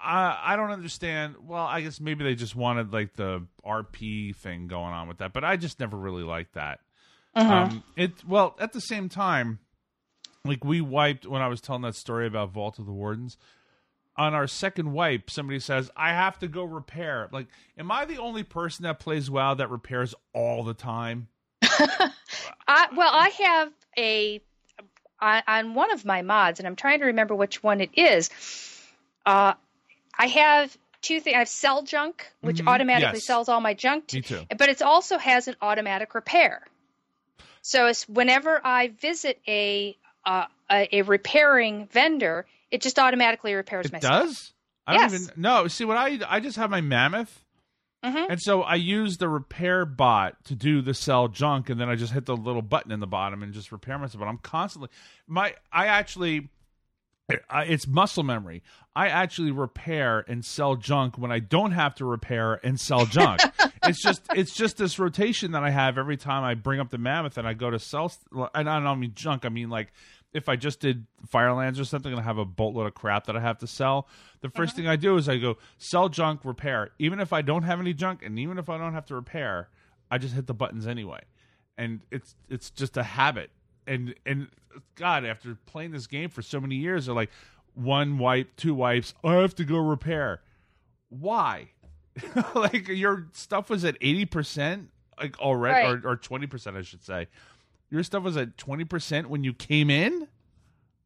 I I don't understand. Well, I guess maybe they just wanted like the RP thing going on with that, but I just never really liked that. Mhm. Um, it well at the same time, like we wiped when I was telling that story about Vault of the Wardens. On our second wipe, somebody says, "I have to go repair." Like, am I the only person that plays WoW that repairs all the time? I, well, I have a on, on one of my mods, and I'm trying to remember which one it is. Uh, I have two things. I have sell junk, which Mhm. automatically Yes. sells all my junk, to, Me too. but it also has an automatic repair. So it's whenever I visit a uh, a, a repairing vendor, it just automatically repairs my It stuff. does. I don't Yes. even no. See what I I just have my mammoth, Mhm. and so I use the repair bot to do the sell junk, and then I just hit the little button in the bottom and just repair myself. But I'm constantly my I actually. I, it's muscle memory. I actually repair and sell junk when I don't have to repair and sell junk. it's just it's just this rotation that I have every time I bring up the mammoth and I go to sell. And I don't mean junk. I mean like if I just did Firelands or something and I have a boatload of crap that I have to sell, the 1st uh-huh. thing I do is I go sell junk, repair. Even if I don't have any junk and even if I don't have to repair, I just hit the buttons anyway. And it's it's just a habit. And and God, after playing this game for so many years, they're like one wipe, two wipes, I have to go repair. Why? like your stuff was at eighty percent, like already, Right. or or twenty percent, I should say. Your stuff was at twenty percent when you came in.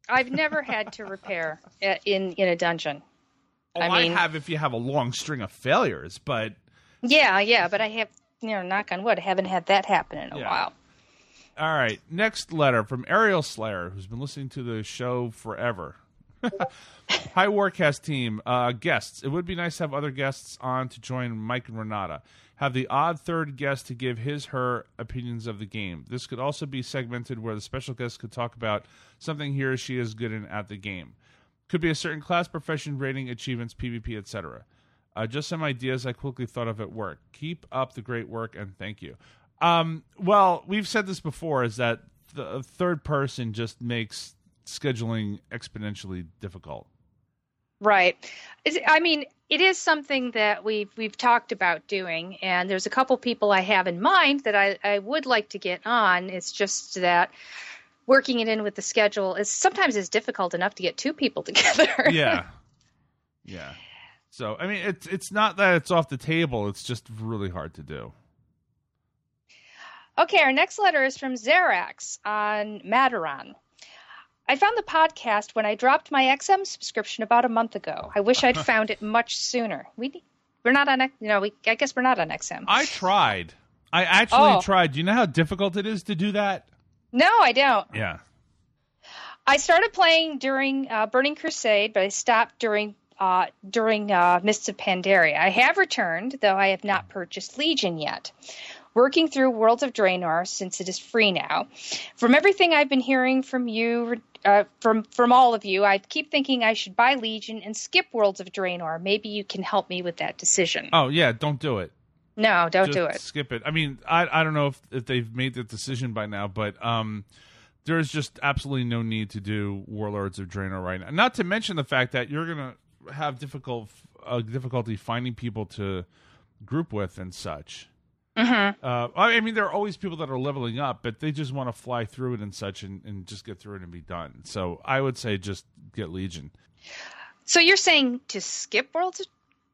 I've never had to repair in in a dungeon. Oh, I I, mean- have if you have a long string of failures, but Yeah, yeah, but I have, you know, knock on wood, I haven't had that happen in a Yeah. while. All right. Next letter from Ariel Slayer, who's been listening to the show forever. Hi, Warcast team. Uh, guests. It would be nice to have other guests on to join Mike and Renata. Have the odd third guest to give his, her opinions of the game. This could also be segmented where the special guest could talk about something he or she is good in at the game. Could be a certain class, profession, rating, achievements, PvP, etc. Uh, just some ideas I quickly thought of at work. Keep up the great work and thank you. Um, well, we've said this before: is that the third person just makes scheduling exponentially difficult. Right. I mean, it is something that we've we've talked about doing, and there's a couple people I have in mind that I, I would like to get on. It's just that working it in with the schedule is sometimes is difficult enough to get two people together. yeah, yeah. So I mean, it's it's not that it's off the table; it's just really hard to do. Okay, our next letter is from Xerax on Madoran. I found the podcast when I dropped my XM subscription about a month ago. I wish I'd found it much sooner. We we're not on you know we I guess we're not on XM. I tried. I actually Oh. tried. Do you know how difficult it is to do that? no, I don't. Yeah. I started playing during uh, Burning Crusade, but I stopped during uh, during uh, Mists of Pandaria. I have returned, though I have not purchased Legion yet. Working through Worlds of Draenor since it is free now. From everything I've been hearing from you, uh, from from all of you, I keep thinking I should buy Legion and skip Worlds of Draenor. Maybe you can help me with that decision. Oh yeah. Don't do it. No, don't Just do it. Skip it. I mean, I I don't know if, if they've made the decision by now, but um, there's just absolutely no need to do Warlords of Draenor right now. Not to mention the fact that you're gonna have difficult uh, difficulty finding people to group with and such. Mm-hmm. Uh, I mean, there are always people that are leveling up, but they just want to fly through it and such, and, and just get through it and be done. So I would say just get Legion. So you're saying to skip Worlds of,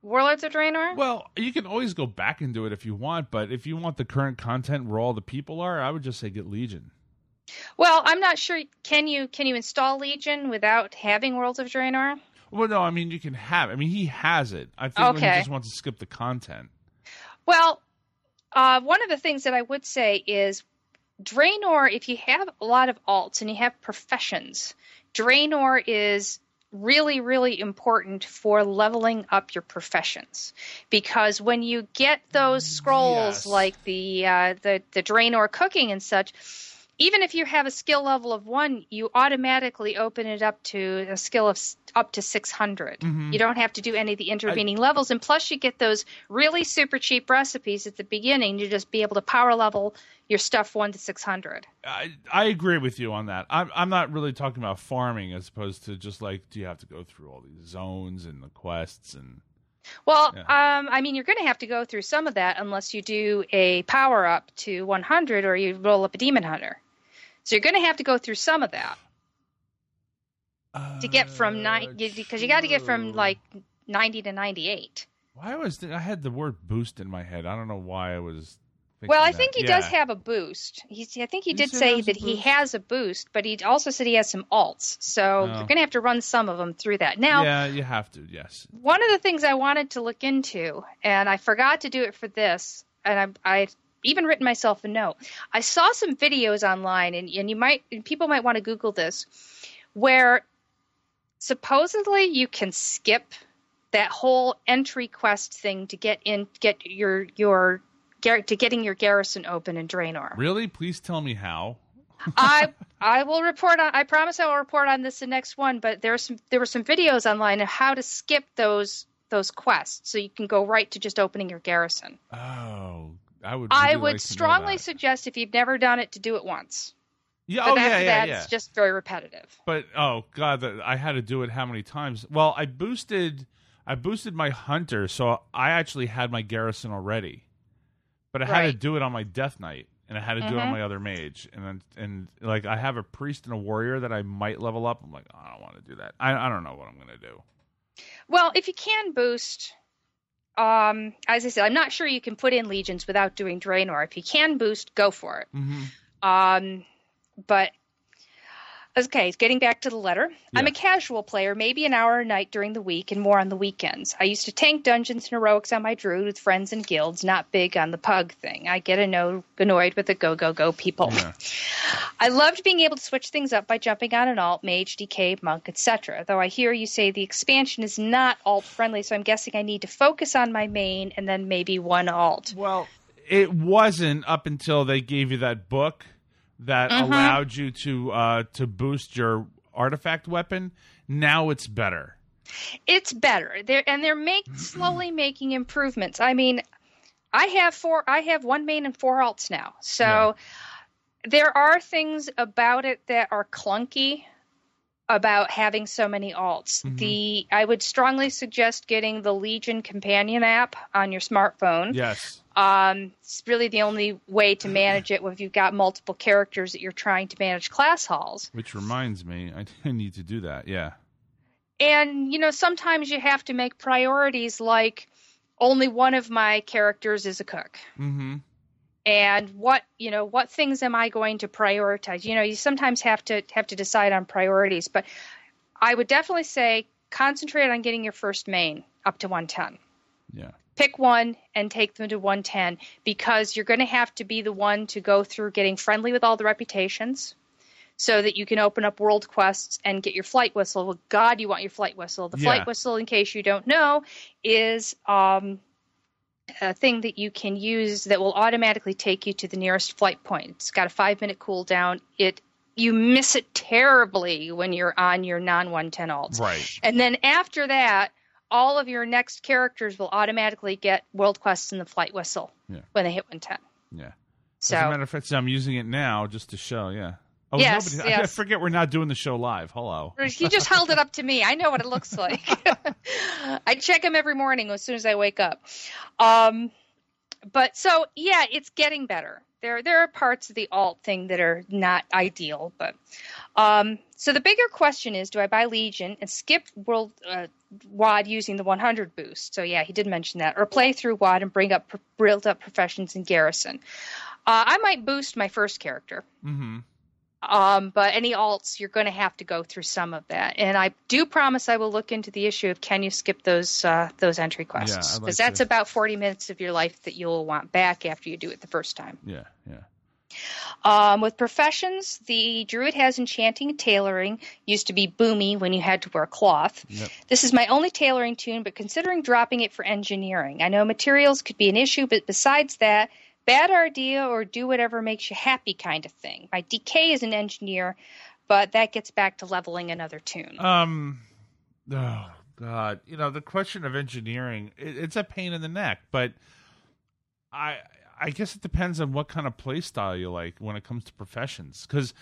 Warlords of Draenor? Well, you can always go back and do it if you want, but if you want the current content where all the people are, I would just say get Legion. Well, I'm not sure. Can you can you install Legion without having Worlds of Draenor? Well, no, I mean you can have. I mean he has it. I think Okay. he just wants to skip the content. Well, uh, one of the things that I would say is Draenor. If you have a lot of alts and you have professions, Draenor is really really important for leveling up your professions because when you get those scrolls Yes. like the uh, the the Draenor cooking and such even if you have a skill level of one, you automatically open it up to a skill of up to 600. Mhm. You don't have to do any of the intervening levels. And plus, you get those really super cheap recipes at the beginning to just be able to power level your stuff 1 to 600. I I agree with you on that. I'm I'm not really talking about farming as opposed to just like do you have to go through all these zones and the quests and Well, Yeah. um, I mean, you're going to have to go through some of that unless you do a power up to 100 or you roll up a demon hunter. So you're going to have to go through some of that to get from uh, nine because you got to get from like 90 to 98. Why was th- I had the word boost in my head? I don't know why I was. Thinking Well, I that. think he Yeah. does have a boost. He's, I think he Did did say say there was a that he has a boost, but he also said he has some alts. So Oh. you're going to have to run some of them through that. Now, Yeah, you have to. Yes. one of the things I wanted to look into, and I forgot to do it for this, and I, I even written myself a note. I saw some videos online, and, and you might, and people might want to Google this, where supposedly you can skip that whole entry quest thing to get in, get your your to getting your garrison open in Draenor. Really? Please tell me how. I I will report on. I promise I will report on this the next one. But there's some there were some videos online of how to skip those those quests, so you can go right to just opening your garrison. Oh, I would. I would like strongly suggest if you've never done it to do it once. Yeah, But oh yeah, yeah, yeah. it's just very repetitive. But oh god, I had to do it how many times? Well, I boosted, I boosted my hunter, so I actually had my garrison already, but I had to do it on my death knight, and I had to do it on Mhm. my other mage, and then and like I have a priest and a warrior that I might level up. I'm like, I don't want to do that. I I don't know what I'm gonna do. Well, if you can boost, um, as I said, I'm not sure you can put in legions without doing Draenor. If you can boost, go for it. Mm-hmm. Um, but okay, getting back to the letter, I'm a casual player, maybe an hour a night during the week and more on the weekends. I used to tank dungeons and heroics on my druid with friends and guilds, not big on the pug thing. I get anno- annoyed with the go go go people. Yeah. I loved being able to switch things up by jumping on an alt, mage, DK, monk, etc. Though I hear you say the expansion is not alt friendly, so I'm guessing I need to focus on my main and then maybe one alt. Well, it wasn't up until they gave you that book that Mhm. allowed you to uh, to boost your artifact weapon. Now it's better. It's better. They're and they're make slowly making improvements. I mean, I have four I have one main and four alts now. So there are things about it that are clunky about having so many alts. Mhm. The I would strongly suggest getting the Legion companion app on your smartphone. Yes. Um, it's really the only way to manage it if you've got multiple characters that you're trying to manage class halls. Which reminds me, I need to do that. Yeah. And, you know, sometimes you have to make priorities like only one of my characters is a cook. Mm-hmm. And what, you know, what things am I going to prioritize? You know, you sometimes have to have to decide on priorities, but I would definitely say concentrate on getting your first main up to 110. Yeah. Pick one and take them to 110 because you're going to have to be the one to go through getting friendly with all the reputations so that you can open up world quests and get your flight whistle. Well, God, you want your flight whistle. The Yeah. flight whistle, in case you don't know, is um, a thing that you can use that will automatically take you to the nearest flight point. It's got a five minute cooldown. It you miss it terribly when you're on your non 110 alts. Right. And then after that, all of your next characters will automatically get world quests in the flight whistle Yeah. when they hit 110. Yeah. So As a matter of fact, I'm using it now just to show. Yeah. Oh, Yes, nobody, I forget we're not doing the show live. Hello. he just held it up to me. I know what it looks like. I check him every morning as soon as I wake up. Um, but so yeah, it's getting better. There there are parts of the alt thing that are not ideal, but um, so the bigger question is: Do I buy Legion and skip World uh, WAD using the 100 boost? So yeah, he did mention that, or play through WAD and bring up build up professions in Garrison. Uh, I might boost my first character. Mm-hmm. Um, but any alts, you're going to have to go through some of that. And I do promise I will look into the issue of can you skip those uh, those entry quests because like that's to- about 40 minutes of your life that you'll want back after you do it the first time. Yeah. Yeah. Um, with professions, the druid has enchanting and tailoring. Used to be boomy when you had to wear cloth. Yep. This is my only tailoring toon, but considering dropping it for engineering. I know materials could be an issue, but besides that, bad idea or do whatever makes you happy kind of thing. My DK is an engineer, but that gets back to leveling another toon. Um. Oh God. You know the question of engineering. It, it's a pain in the neck, but I I guess it depends on what kind of play style you like when it comes to professions. Because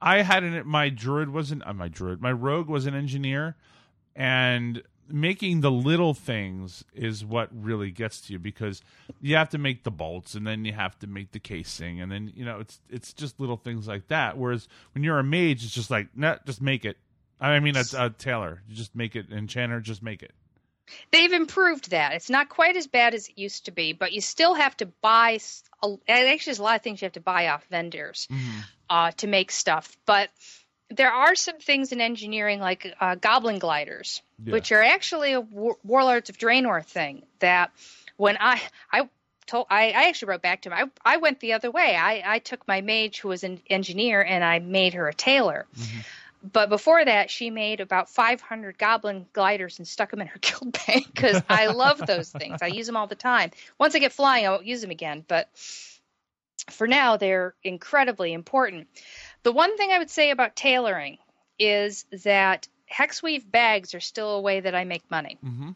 I had an my druid wasn't uh, my druid my rogue was an engineer, and making the little things is what really gets to you because you have to make the bolts and then you have to make the casing and then you know it's it's just little things like that whereas when you're a mage it's just like nah, just make it i mean a, a tailor you just make it enchanter just make it They've improved that. It's not quite as bad as it used to be, but you still have to buy. a- Actually, there's a lot of things you have to buy off vendors uh, to make stuff. But there are some things in engineering, like uh, goblin gliders, Yeah. which are actually a War- Warlords of Draenor thing. That when I I told I, I actually wrote back to him. I I went the other way. I I took my mage who was an engineer and I made her a tailor. But before that, she made about 500 goblin gliders and stuck them in her guild bank because I love those things. I use them all the time. Once I get flying, I won't use them again. But for now, they're incredibly important. The one thing I would say about tailoring is that hexweave bags are still a way that I make money, mm-hmm.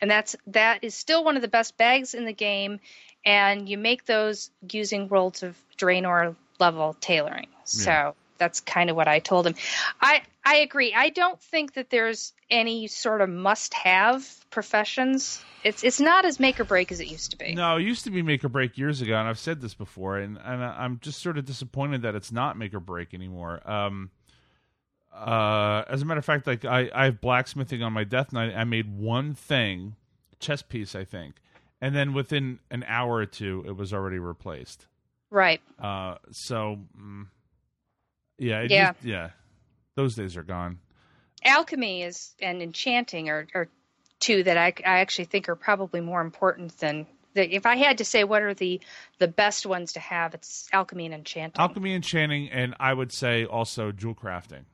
and that's that is still one of the best bags in the game. And you make those using Worlds of Draenor level tailoring. So Yeah. That's kind of what I told him. I I agree. I don't think that there's any sort of must-have professions. It's it's not as make or break as it used to be. No, it used to be make or break years ago, and I've said this before, and and I'm just sort of disappointed that it's not make or break anymore. Um, uh, as a matter of fact, like I I have blacksmithing on my death knight. I made one thing, chess piece, I think, and then within an hour or two, it was already replaced. Right. Uh, so mm, yeah, it Yeah. just- yeah, those days are gone. Alchemy is and enchanting are, are two that I, I actually think are probably more important than if I had to say what are the the best ones to have, it's alchemy and enchanting. Alchemy, and enchanting, and I would say also jewel crafting.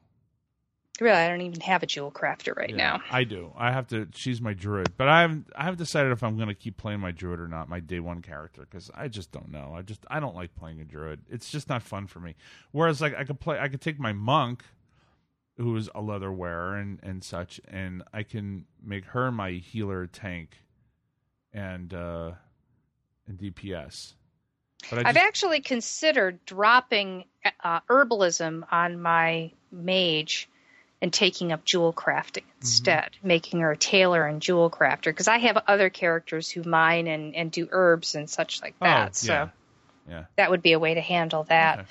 Really, I don't even have a jewel crafter right Yeah, now. I do. I have to. She's my druid, but I haven't. I haven't decided if I'm going to keep playing my druid or not. My day one character, because I just don't know. I just I don't like playing a druid. It's just not fun for me. Whereas like I could play. I could take my monk, who is a leather wearer and and such, and I can make her my healer tank, and uh and DPS. But I I've actually considered dropping uh, herbalism on my mage and taking up jewel crafting Mm-hmm. instead, making her a tailor and jewel crafter because I have other characters who mine and, and do herbs and such like oh that. so yeah, yeah. that would be a way to handle that. Okay.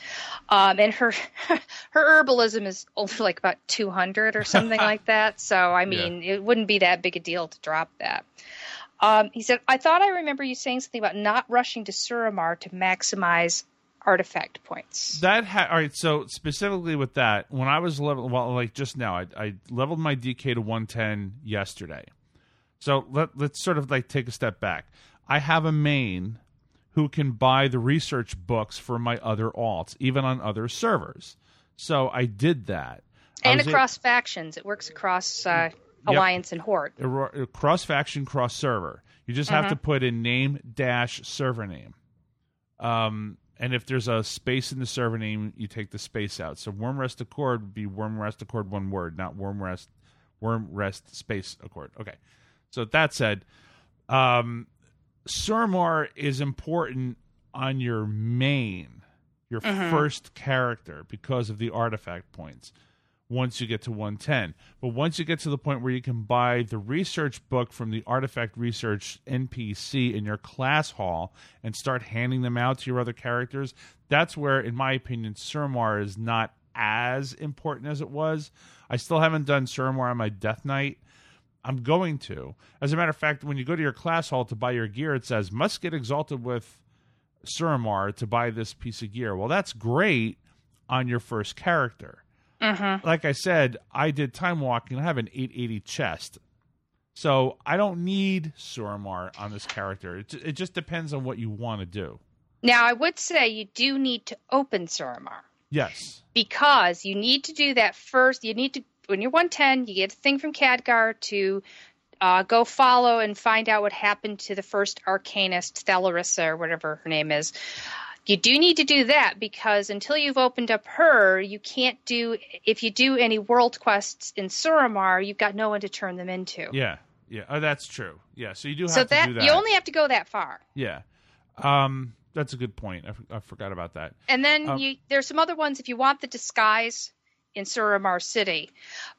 Um, and her her herbalism is only like about 200 or something like that. So I mean, it wouldn't be that big a deal to drop that. Um, he said, I thought I remember you saying something about not rushing to Suramar to maximize artifact points. That ha- all right. So specifically with that, when I was level, well, like just now, I, I leveled my DK to 110 yesterday. So let let's sort of like take a step back. I have a main who can buy the research books for my other alts, even on other servers. So I did that. And across factions, it works across uh, Alliance and Horde. cross faction, cross server. You just have to put in name dash server name. Um, and if there's a space in the server name, you take the space out. So Wyrmrest Accord would be worm rest accord one word, not worm rest worm rest space accord. Okay. So that said, um, Surmar is important on your main, your first character because of the artifact points once you get to 110. But once you get to the point where you can buy the research book from the artifact research NPC in your class hall and start handing them out to your other characters, that's where, in my opinion, Surmar is not as important as it was. I still haven't done Surmar on my Death Knight. I'm going to. As a matter of fact, when you go to your class hall to buy your gear, it says must get exalted with Suramar to buy this piece of gear. Well, that's great on your first character. Like I said, I did time walking. I have an 880 chest. So I don't need Suramar on this character. It, it just depends on what you want to do. Now, I would say you do need to open Suramar. Yes. because you need to do that first. You need to when you're 110, you get a thing from Khadgar to uh, go follow and find out what happened to the first Arcanist, Thalarissa, or whatever her name is. You do need to do that because until you've opened up her, you can't do. If you do any world quests in Suramar, you've got no one to turn them into. Yeah. Yeah. Oh, that's true. Yeah. So you do have so to that, do that. you only have to go that far. yeah. Um, that's a good point. I forgot about that. And then Um, you, there's some other ones if you want the disguise in Suramar City.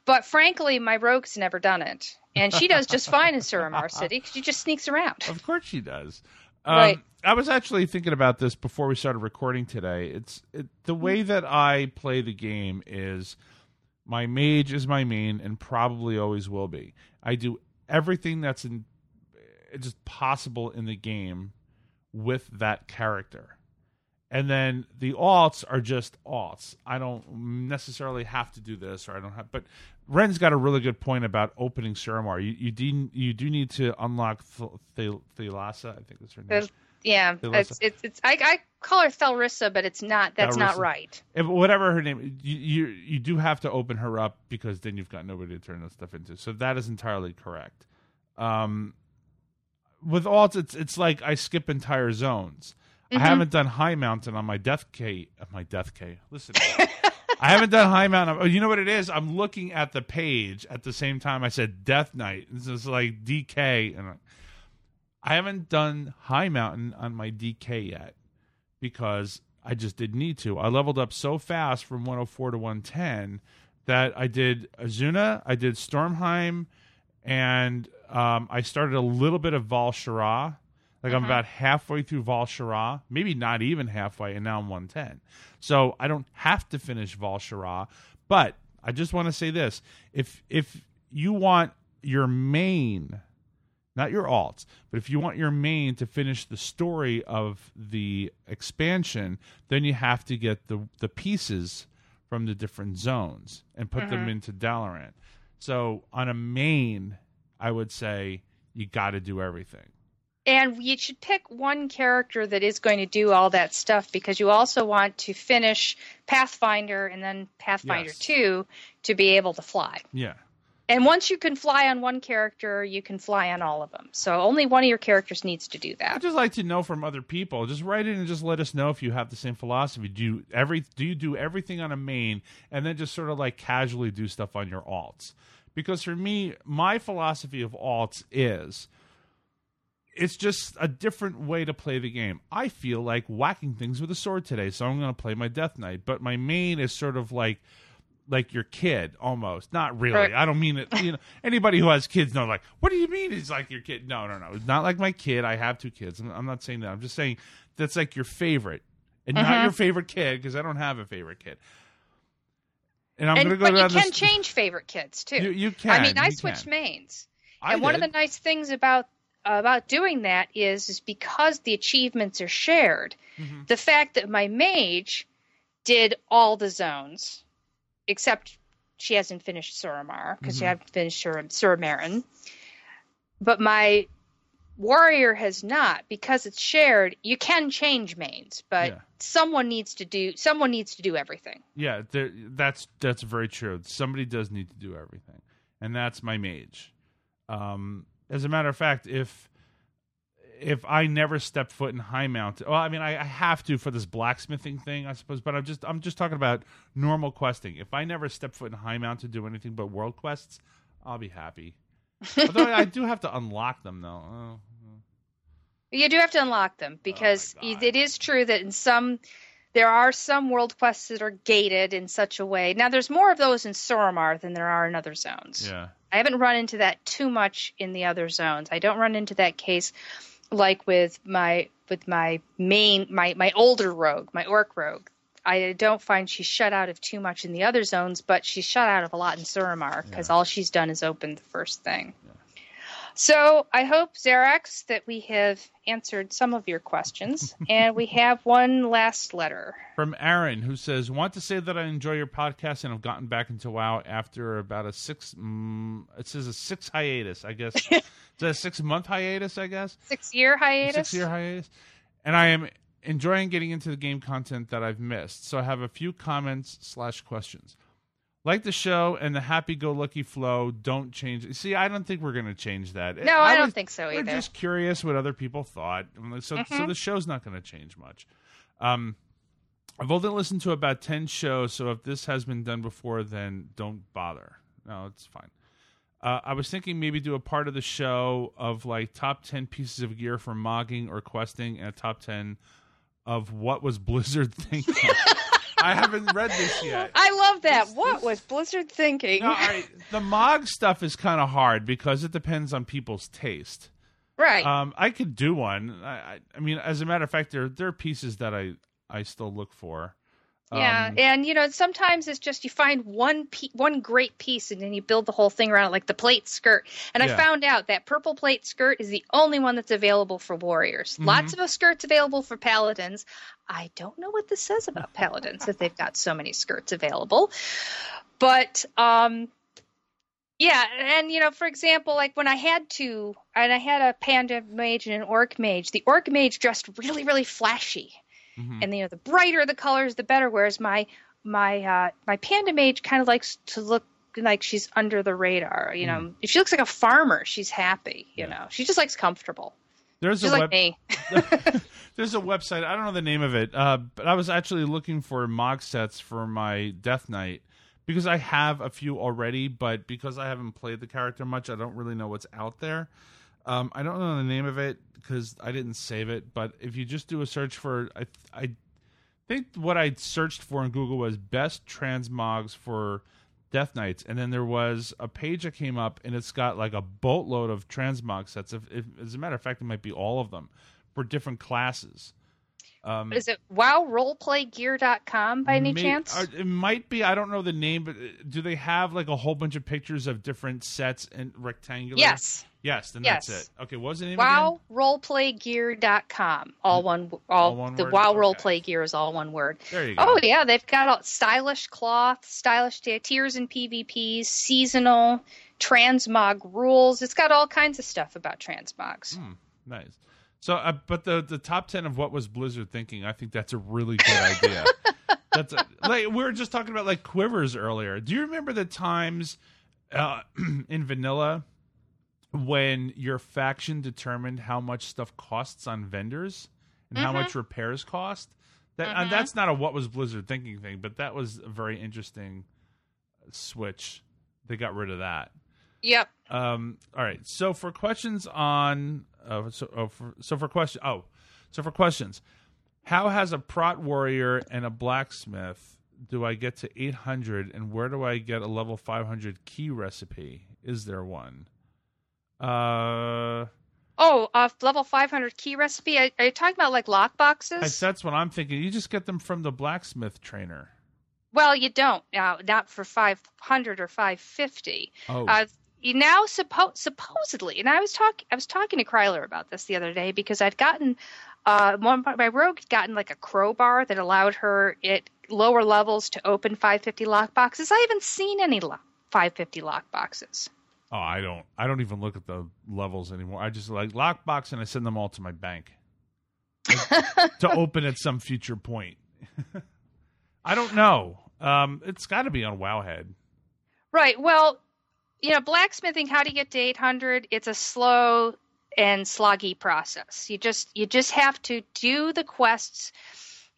But frankly, my rogue's never done it. And she does just fine in Suramar City 'cause she just sneaks around. Of course she does. Um, Right. I was actually thinking about this before we started recording today. It's it, the way that I play the game is my mage is my main and probably always will be. I do everything that's in just possible in the game with that character. And then the alts are just alts. I don't necessarily have to do this, or I don't have. But Ren's got a really good point about opening Suramar. You you do you do need to unlock Th- Th- I think that's her name. Yeah, it's, it's, it's, I, I call her Thalrissa, but it's not, that's not right. If, whatever her name, you, you you do have to open her up because then you've got nobody to turn that stuff into. So that is entirely correct. Um, with alts, it's it's like I skip entire zones. I haven't done Highmountain on my death K. uh, My death K. Listen, I haven't done Highmountain. Oh, you know what it is? I'm looking at the page at the same time I said Death Knight. This is like DK, and I- haven't done Highmountain on my DK yet because I just didn't need to. I leveled up so fast from 104 to 110 that I did Azsuna, I did Stormheim, and um, I started a little bit of Val Like I'm Mhm. about halfway through Val maybe not even halfway, and now I'm 110. So I don't have to finish Val but I just want to say this: if if you want your main, not your alts, but if you want your main to finish the story of the expansion, then you have to get the the pieces from the different zones and put them Mhm. into Dalaran. So on a main, I would say you got to do everything. And you should pick one character that is going to do all that stuff because you also want to finish Pathfinder and then Pathfinder Yes. 2 to be able to fly. Yeah. And once you can fly on one character, you can fly on all of them. So only one of your characters needs to do that. I'd just like to know from other people. Just write in and just let us know if you have the same philosophy. Do you every do you do everything on a main and then just sort of like casually do stuff on your alts? Because for me, my philosophy of alts is it's just a different way to play the game. I feel like whacking things with a sword today, so I'm going to play my Death Knight. But my main is sort of like like your kid almost. Not really. Right. I don't mean it. You know, anybody who has kids know like, what do you mean it's like your kid? No, no, no. It's not like my kid. I have two kids. I'm, I'm not saying that. I'm just saying that's like your favorite and not Mhm. your favorite kid because I don't have a favorite kid. And I'm going to go but you can this. change favorite kids too. you, you can. I mean, I switched can. mains. I and one of the nice things about about doing that is is because the achievements are shared. Mhm. The fact that my mage did all the zones, except she hasn't finished Suramar because she Mhm. hasn't finished Sur- Suramarin. But my warrior has not because it's shared. You can change mains, but Yeah. someone needs to do someone needs to do everything. Yeah, that's that's very true. Somebody does need to do everything, and that's my mage. Um, as a matter of fact, if if I never step foot in High Mount, well, I mean, I, I have to for this blacksmithing thing, I suppose. But I'm just I'm just talking about normal questing. If I never step foot in High Mount to do anything but world quests, I'll be happy. Although I do have to unlock them though. Oh, oh. You do have to unlock them oh, because my God. it is true that in some there are some world quests that are gated in such a way. Now there's more of those in Suramar than there are in other zones. yeah, I haven't run into that too much in the other zones. I don't run into that case like with my with my main my my older rogue, my orc rogue. I don't find she's shut out of too much in the other zones, but she's shut out of a lot in Suramar because all she's done is open the first thing. So I hope, Xerax, that we have answered some of your questions, and we have one last letter. from Aaron who says, "Want to say that I enjoy your podcast and have gotten back into WoW after about a six. Mm, it says a six hiatus. I guess that a six month hiatus? I guess Six year hiatus. six year hiatus, and I am enjoying getting into the game content that I've missed. So I have a few comments slash questions. Like the show and the happy go lucky flow don't change. See, I don't think we're going to change that. No, I, don't was- think so either. we're just curious what other people thought. So, so Mhm. the show's not going to change much. Um, I've only listened to about ten shows, so if this has been done before, then don't bother. No, it's fine. Uh, I was thinking maybe do a part of the show of like top ten pieces of gear for mogging or questing, and a top ten of what was Blizzard thinking. I haven't read this yet. I love that. This- what this- was Blizzard thinking? No, I, the Mog stuff is kind of hard because it depends on people's taste. right. Um, I could do one. I, I, I mean, as a matter of fact, there there are pieces that I I still look for. Yeah, Um, and you know sometimes it's just you find one pe- one great piece and then you build the whole thing around it, like the plate skirt. And Yeah. I found out that purple plate skirt is the only one that's available for warriors. Mm-hmm. Lots of skirts available for paladins. I don't know what this says about paladins that they've got so many skirts available, but um. Yeah, and you know, for example, like when I had to, and I had a panda mage and an orc mage. The orc mage dressed really, really flashy, mhm. and you know the brighter the colors the better whereas my my uh my panda mage kind of likes to look like she's under the radar you know if she looks like a farmer she's happy you. Yeah. know she just likes comfortable There's she's a like web, there's a website. I don't know the name of it, uh, but I was actually looking for Mog sets for my Death Knight because I have a few already, but because I haven't played the character much, I don't really know what's out there. Um, I don't know the name of it because I didn't save it. But if you just do a search for, I, I, think what I searched for in Google was best transmogs for Death Knights, and then there was a page that came up, and it's got like a boatload of transmog sets. If, if, as a matter of fact, it might be all of them for different classes. Um, Is it wowroleplaygear.com by any may- chance? uh, It might be. I don't know the name, but uh, do they have like a whole bunch of pictures of different sets and rectangular? yes. Yes. Then Yes. that's it. Okay. What was the name? Wowroleplaygear.com. All one all, All one the word? Wow Okay. Roleplay Gear is all one word. There you go. Oh yeah, they've got all, stylish cloth, stylish tiers and PvPs, seasonal, transmog rules. It's got all kinds of stuff about transmogs. Hmm. Nice. So, uh, but the the top ten of what was Blizzard thinking? I think that's a really good idea. that's a, like we were just talking about like quivers earlier. Do you remember the times uh, in vanilla when your faction determined how much stuff costs on vendors and how much repairs cost? That and that's not a what was Blizzard thinking thing, but that was a very interesting switch. They got rid of that. Yep. Um, all right. So for questions on, uh, so, oh, for, so for question, oh, so for questions, how has a prot warrior and a blacksmith do I get to 800, and where do I get a level 500 key recipe? Is there one? Uh, Oh, uh, level 500 key recipe. Are, are you talking about like lock boxes? I- that's what I'm thinking. You just get them from the blacksmith trainer. Well, you don't. Uh, not for 500 or 550. Oh, Uh, you now suppo- supposedly, and I was talking, I was talking to Kryler about this the other day because I'd gotten, uh, one my rogue had gotten like a crowbar that allowed her at lower levels to open 550 lock boxes. I haven't seen any lo- 550 lock boxes. oh, I don't. I don't even look at the levels anymore. I just like lockbox and I send them all to my bank. to open at some future point. I don't know. Um, it's got to be on Wowhead. Right. Well, you know, blacksmithing. How do you get to 800? It's a slow and sloggy process. You just you just have to do the quests.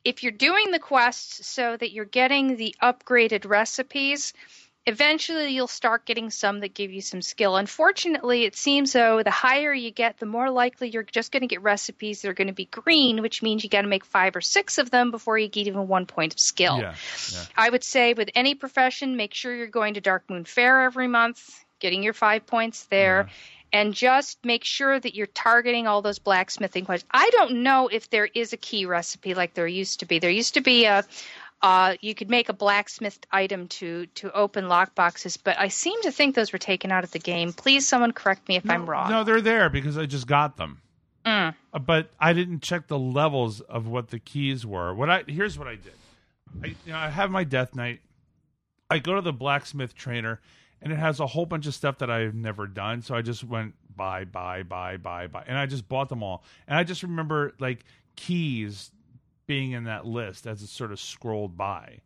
If you're doing the quests so that you're getting the upgraded recipes, eventually you'll start getting some that give you some skill. Unfortunately, it seems though the higher you get, the more likely you're just going to get recipes that are going to be green, which means you got to make five or six of them before you get even one point of skill. Yeah, yeah. I would say with any profession, make sure you're going to Darkmoon Faire every month, getting your five points there, and just make sure that you're targeting all those blacksmithing quests. I don't know if there is a key recipe like there used to be. There used to be a uh, you could make a blacksmith item to to open lock boxes, but I seem to think those were taken out of the game. Please, someone correct me if I'm wrong. No, they're there because I just got them. Mm. Uh, But I didn't check the levels of what the keys were. What I here's what I did. I you know I have my Death Knight. I go to the blacksmith trainer, and it has a whole bunch of stuff that I've never done. So I just went buy, buy, buy, buy, buy, and I just bought them all. And I just remember like keys being in that list as it sort of scrolled by.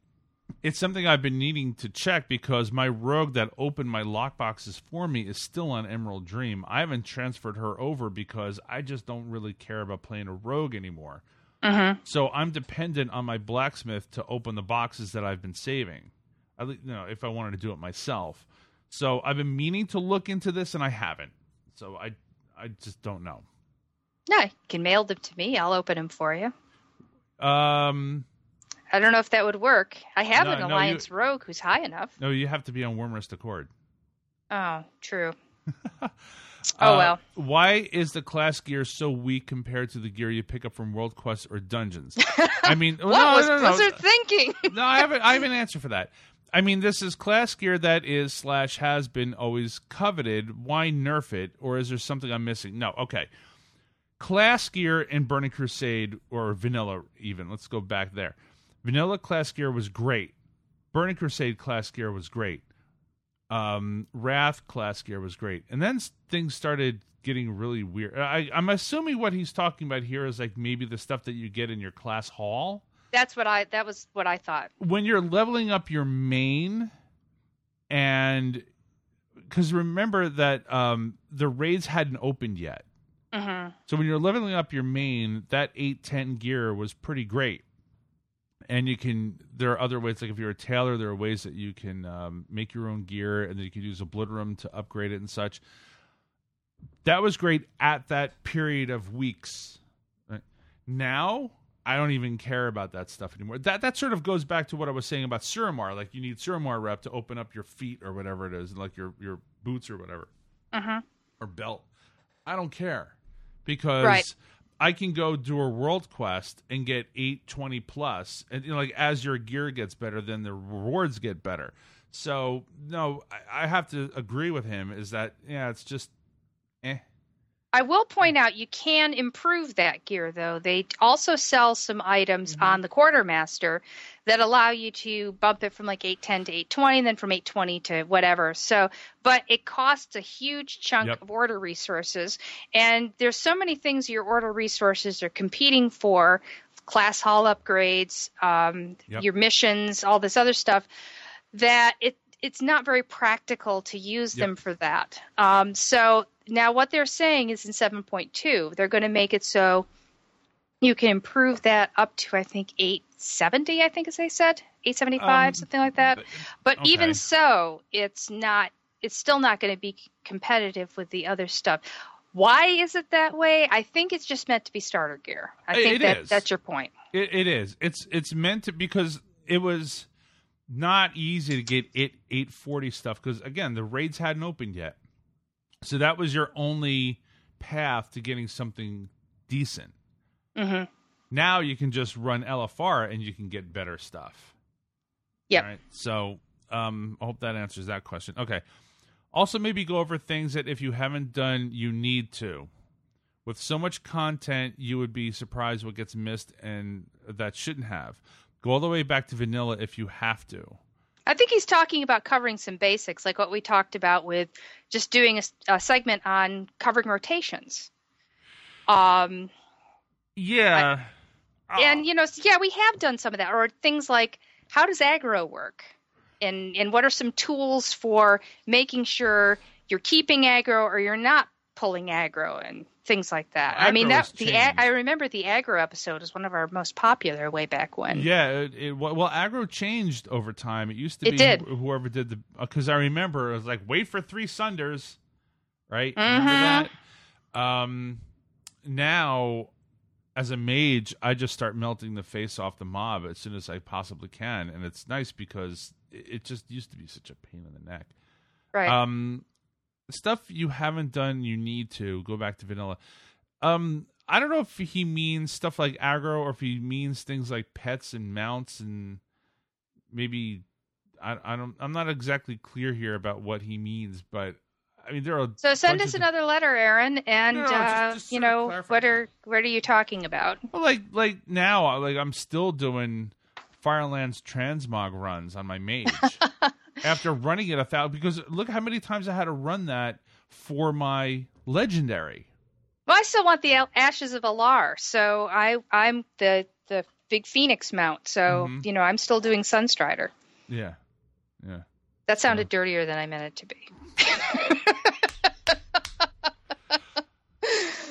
It's something I've been needing to check because my rogue that opened my lockboxes for me is still on Emerald Dream. I haven't transferred her over because I just don't really care about playing a rogue anymore. Mm-hmm. So I'm dependent on my blacksmith to open the boxes that I've been saving. Least, you know, if I wanted to do it myself. So I've been meaning to look into this and I haven't. So I I just don't know. No, you can mail them to me. I'll open them for you. Um I don't know if that would work. I have No, an no, you- alliance rogue who's high enough. no, you have to be on Wyrmrest Accord. Oh, true. oh Uh, well. Why is the class gear so weak compared to the gear you pick up from World quests or dungeons? I mean, What no, was no. Blizzard thinking? no, I have, a, I have an answer for that. I mean, this is class gear that is slash has been always coveted. Why nerf it, or is there something I'm missing? No, okay. Class gear in Burning Crusade or Vanilla, even let's go back there. Vanilla class gear was great. Burning Crusade class gear was great. Um, Wrath class gear was great, and then things started getting really weird. I, I'm assuming what he's talking about here is like maybe the stuff that you get in your class hall That's what I. That was what I thought. when you're leveling up your main and because remember that um, the raids hadn't opened yet hmm so when you're leveling up your main that 810 gear was pretty great and you can there are other ways like if you're a tailor there are ways that you can um, make your own gear and then you can use obliterum to upgrade it and such that was great at that period of weeks Right. now I don't even care about that stuff anymore. That that sort of goes back to what I was saying about Suramar. Like you need Suramar rep to open up your feet or whatever it is, like your your boots or whatever, Mhm. or belt. I don't care because Right. I can go do a world quest and get eight twenty plus, and you know, like as your gear gets better, then the rewards get better. So no, I, I have to agree with him. Is that yeah? It's just eh. I will point out you can improve that gear though. They also sell some items Mm-hmm. on the Quartermaster that allow you to bump it from like 810 to 820 and then from 820 to whatever. So, but it costs a huge chunk Yep. of order resources and there's so many things your order resources are competing for, class hall upgrades, um, Yep. your missions, all this other stuff that it it's not very practical to use Yep. them for that. Um, so now what they're saying is in 7.2, they're going to make it so you can improve that up to I think 870. I think as they said 875, Um, something like that. But okay. even so, it's not. It's still not going to be competitive with the other stuff. Why is it that way? I think it's just meant to be starter gear. I think it that is. that's your point. It, it is. It's it's meant to because it was not easy to get it 840 stuff because again the raids hadn't opened yet, so that was your only path to getting something decent. hmm Now you can just run LFR and you can get better stuff. Yeah. Right. So um, I hope that answers that question. Okay. Also, maybe go over things that if you haven't done, you need to. With so much content, you would be surprised what gets missed and that shouldn't have. Go all the way back to vanilla if you have to. I think he's talking about covering some basics, like what we talked about with just doing a, a segment on covering rotations. Um, Yeah. and you know, yeah, we have done some of that, or things like how does aggro work, and and what are some tools for making sure you're keeping aggro or you're not pulling aggro and things like that. I mean, that the I remember the aggro episode is one of our most popular way back when. Yeah, it, it, well, well, aggro changed over time. It used to It be did. wh- whoever did the because I remember it was like wait for three sunders, right? Mhm. Remember that? Um, now, as a mage, I just start melting the face off the mob as soon as I possibly can, and it's nice because it, it just used to be such a pain in the neck. Right. Um, stuff you haven't done, you need to go back to vanilla. Um, I don't know if he means stuff like aggro or if he means things like pets and mounts and maybe I, I don't. I'm not exactly clear here about what he means, but I mean there are. So send us another letter, Aaron, and No, no, uh, just you know what are what are you talking about? Well, like like now, like I'm still doing Firelands transmog runs on my mage after running it a thousand. Because look how many times I had to run that for my legendary. Well, I still want the Ashes of Al'ar, so I I'm the the big Phoenix mount. So Mhm. you know I'm still doing Sunstrider. Yeah, yeah. That sounded dirtier than I meant it to be.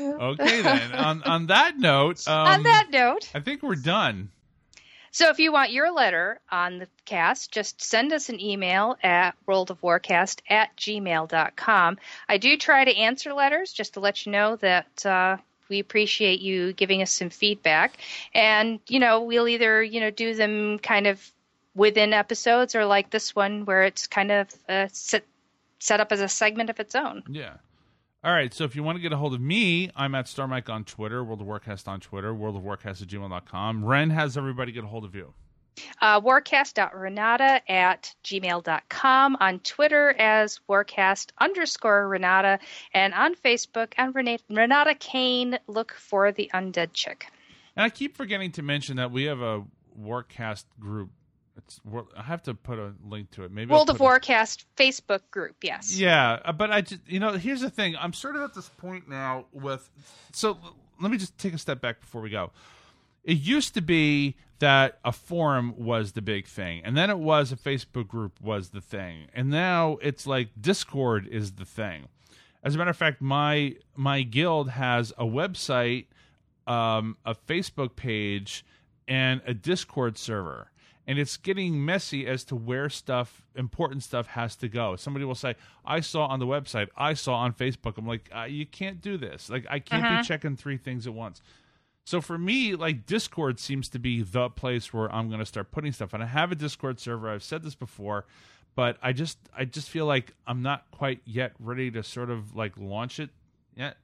Okay then. on on that note, um, On that note, I think we're done. So if you want your letter on the cast, just send us an email at worldofwarcast at gmail.com. I do try to answer letters just to let you know that uh, we appreciate you giving us some feedback. And, you know, we'll either, you know, do them kind of within episodes or like this one where it's kind of uh, set, set up as a segment of its own. Yeah. All right. So if you want to get a hold of me, I'm at Star Mike on Twitter, World of Warcast on Twitter, World of Warcast at gmail.com. Ren has everybody get a hold of you. Uh, warcast.renata at gmail.com, on Twitter as warcast underscore Renata, and on Facebook and Renata, Renata Kane, look for the undead chick. And I keep forgetting to mention that we have a Warcast group. It's I have to put a link to it. Maybe World of Warcast Facebook group, yes. Yeah, uh, but I just you know here's the thing. I'm sort of at this point now with. So let me just take a step back before we go. It used to be that a forum was the big thing, and then it was a Facebook group was the thing, and now it's like Discord is the thing. As a matter of fact, my my guild has a website, um, a Facebook page, and a Discord server. And it's getting messy as to where stuff, important stuff, has to go. Somebody will say, "I saw on the website, I saw on Facebook." I'm like, uh, "You can't do this. Like, I can't be checking three things at once." So for me, like Discord seems to be the place where I'm going to start putting stuff. And I have a Discord server. I've said this before, but I just I just feel like I'm not quite yet ready to sort of like launch it yet.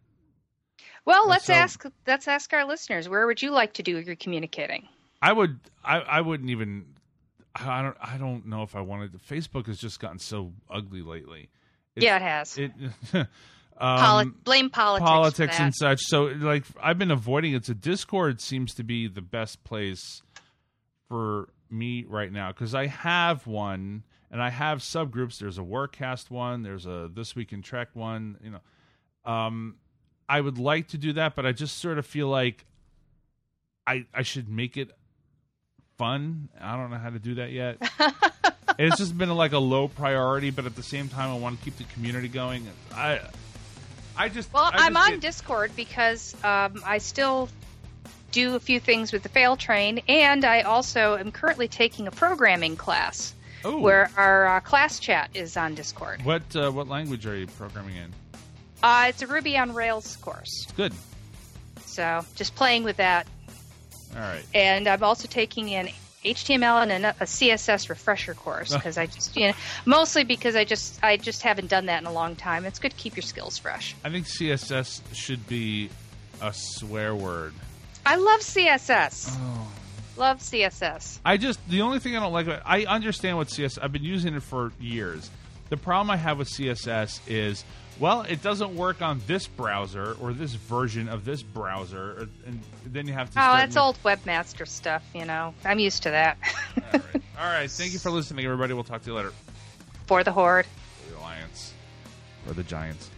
Well, And let's so- ask let's ask our listeners. Where would you like to do your communicating? I would I I wouldn't even I don't I don't know if I wanted to. Facebook has just gotten so ugly lately. It's- yeah, it has. It um, Poli- blame politics. politics and such. So like I've been avoiding it. So Discord seems to be the best place for me right now because I have one and I have subgroups. There's a Warcast one. There's a This Week in Trek one. You know, um, I would like to do that, but I just sort of feel like I I should make it fun. I don't know how to do that yet. it's just been like a low priority, but at the same time, I want to keep the community going. I, I just Well, I I'm just on get- Discord because um, I still do a few things with the Fail Train, and I also am currently taking a programming class oh, where our uh, class chat is on Discord. what uh, what language are you programming in? Uh, it's a Ruby on Rails course, It's good. so just playing with that. All right. And I'm also taking an HTML and a, a CSS refresher course because I just, you know, mostly because I just I just haven't done that in a long time. It's good to keep your skills fresh. I think CSS should be a swear word. I love CSS. Oh. Love CSS. I just the only thing I don't like about I understand what CSS. I've been using it for years. The problem I have with CSS is well, it doesn't work on this browser or this version of this browser, or, and then you have to. Oh, that's old webmaster stuff, you know. I'm used to that. All right. All right. Thank you for listening, everybody. We'll talk to you later. For the Horde. The Alliance or the Giants.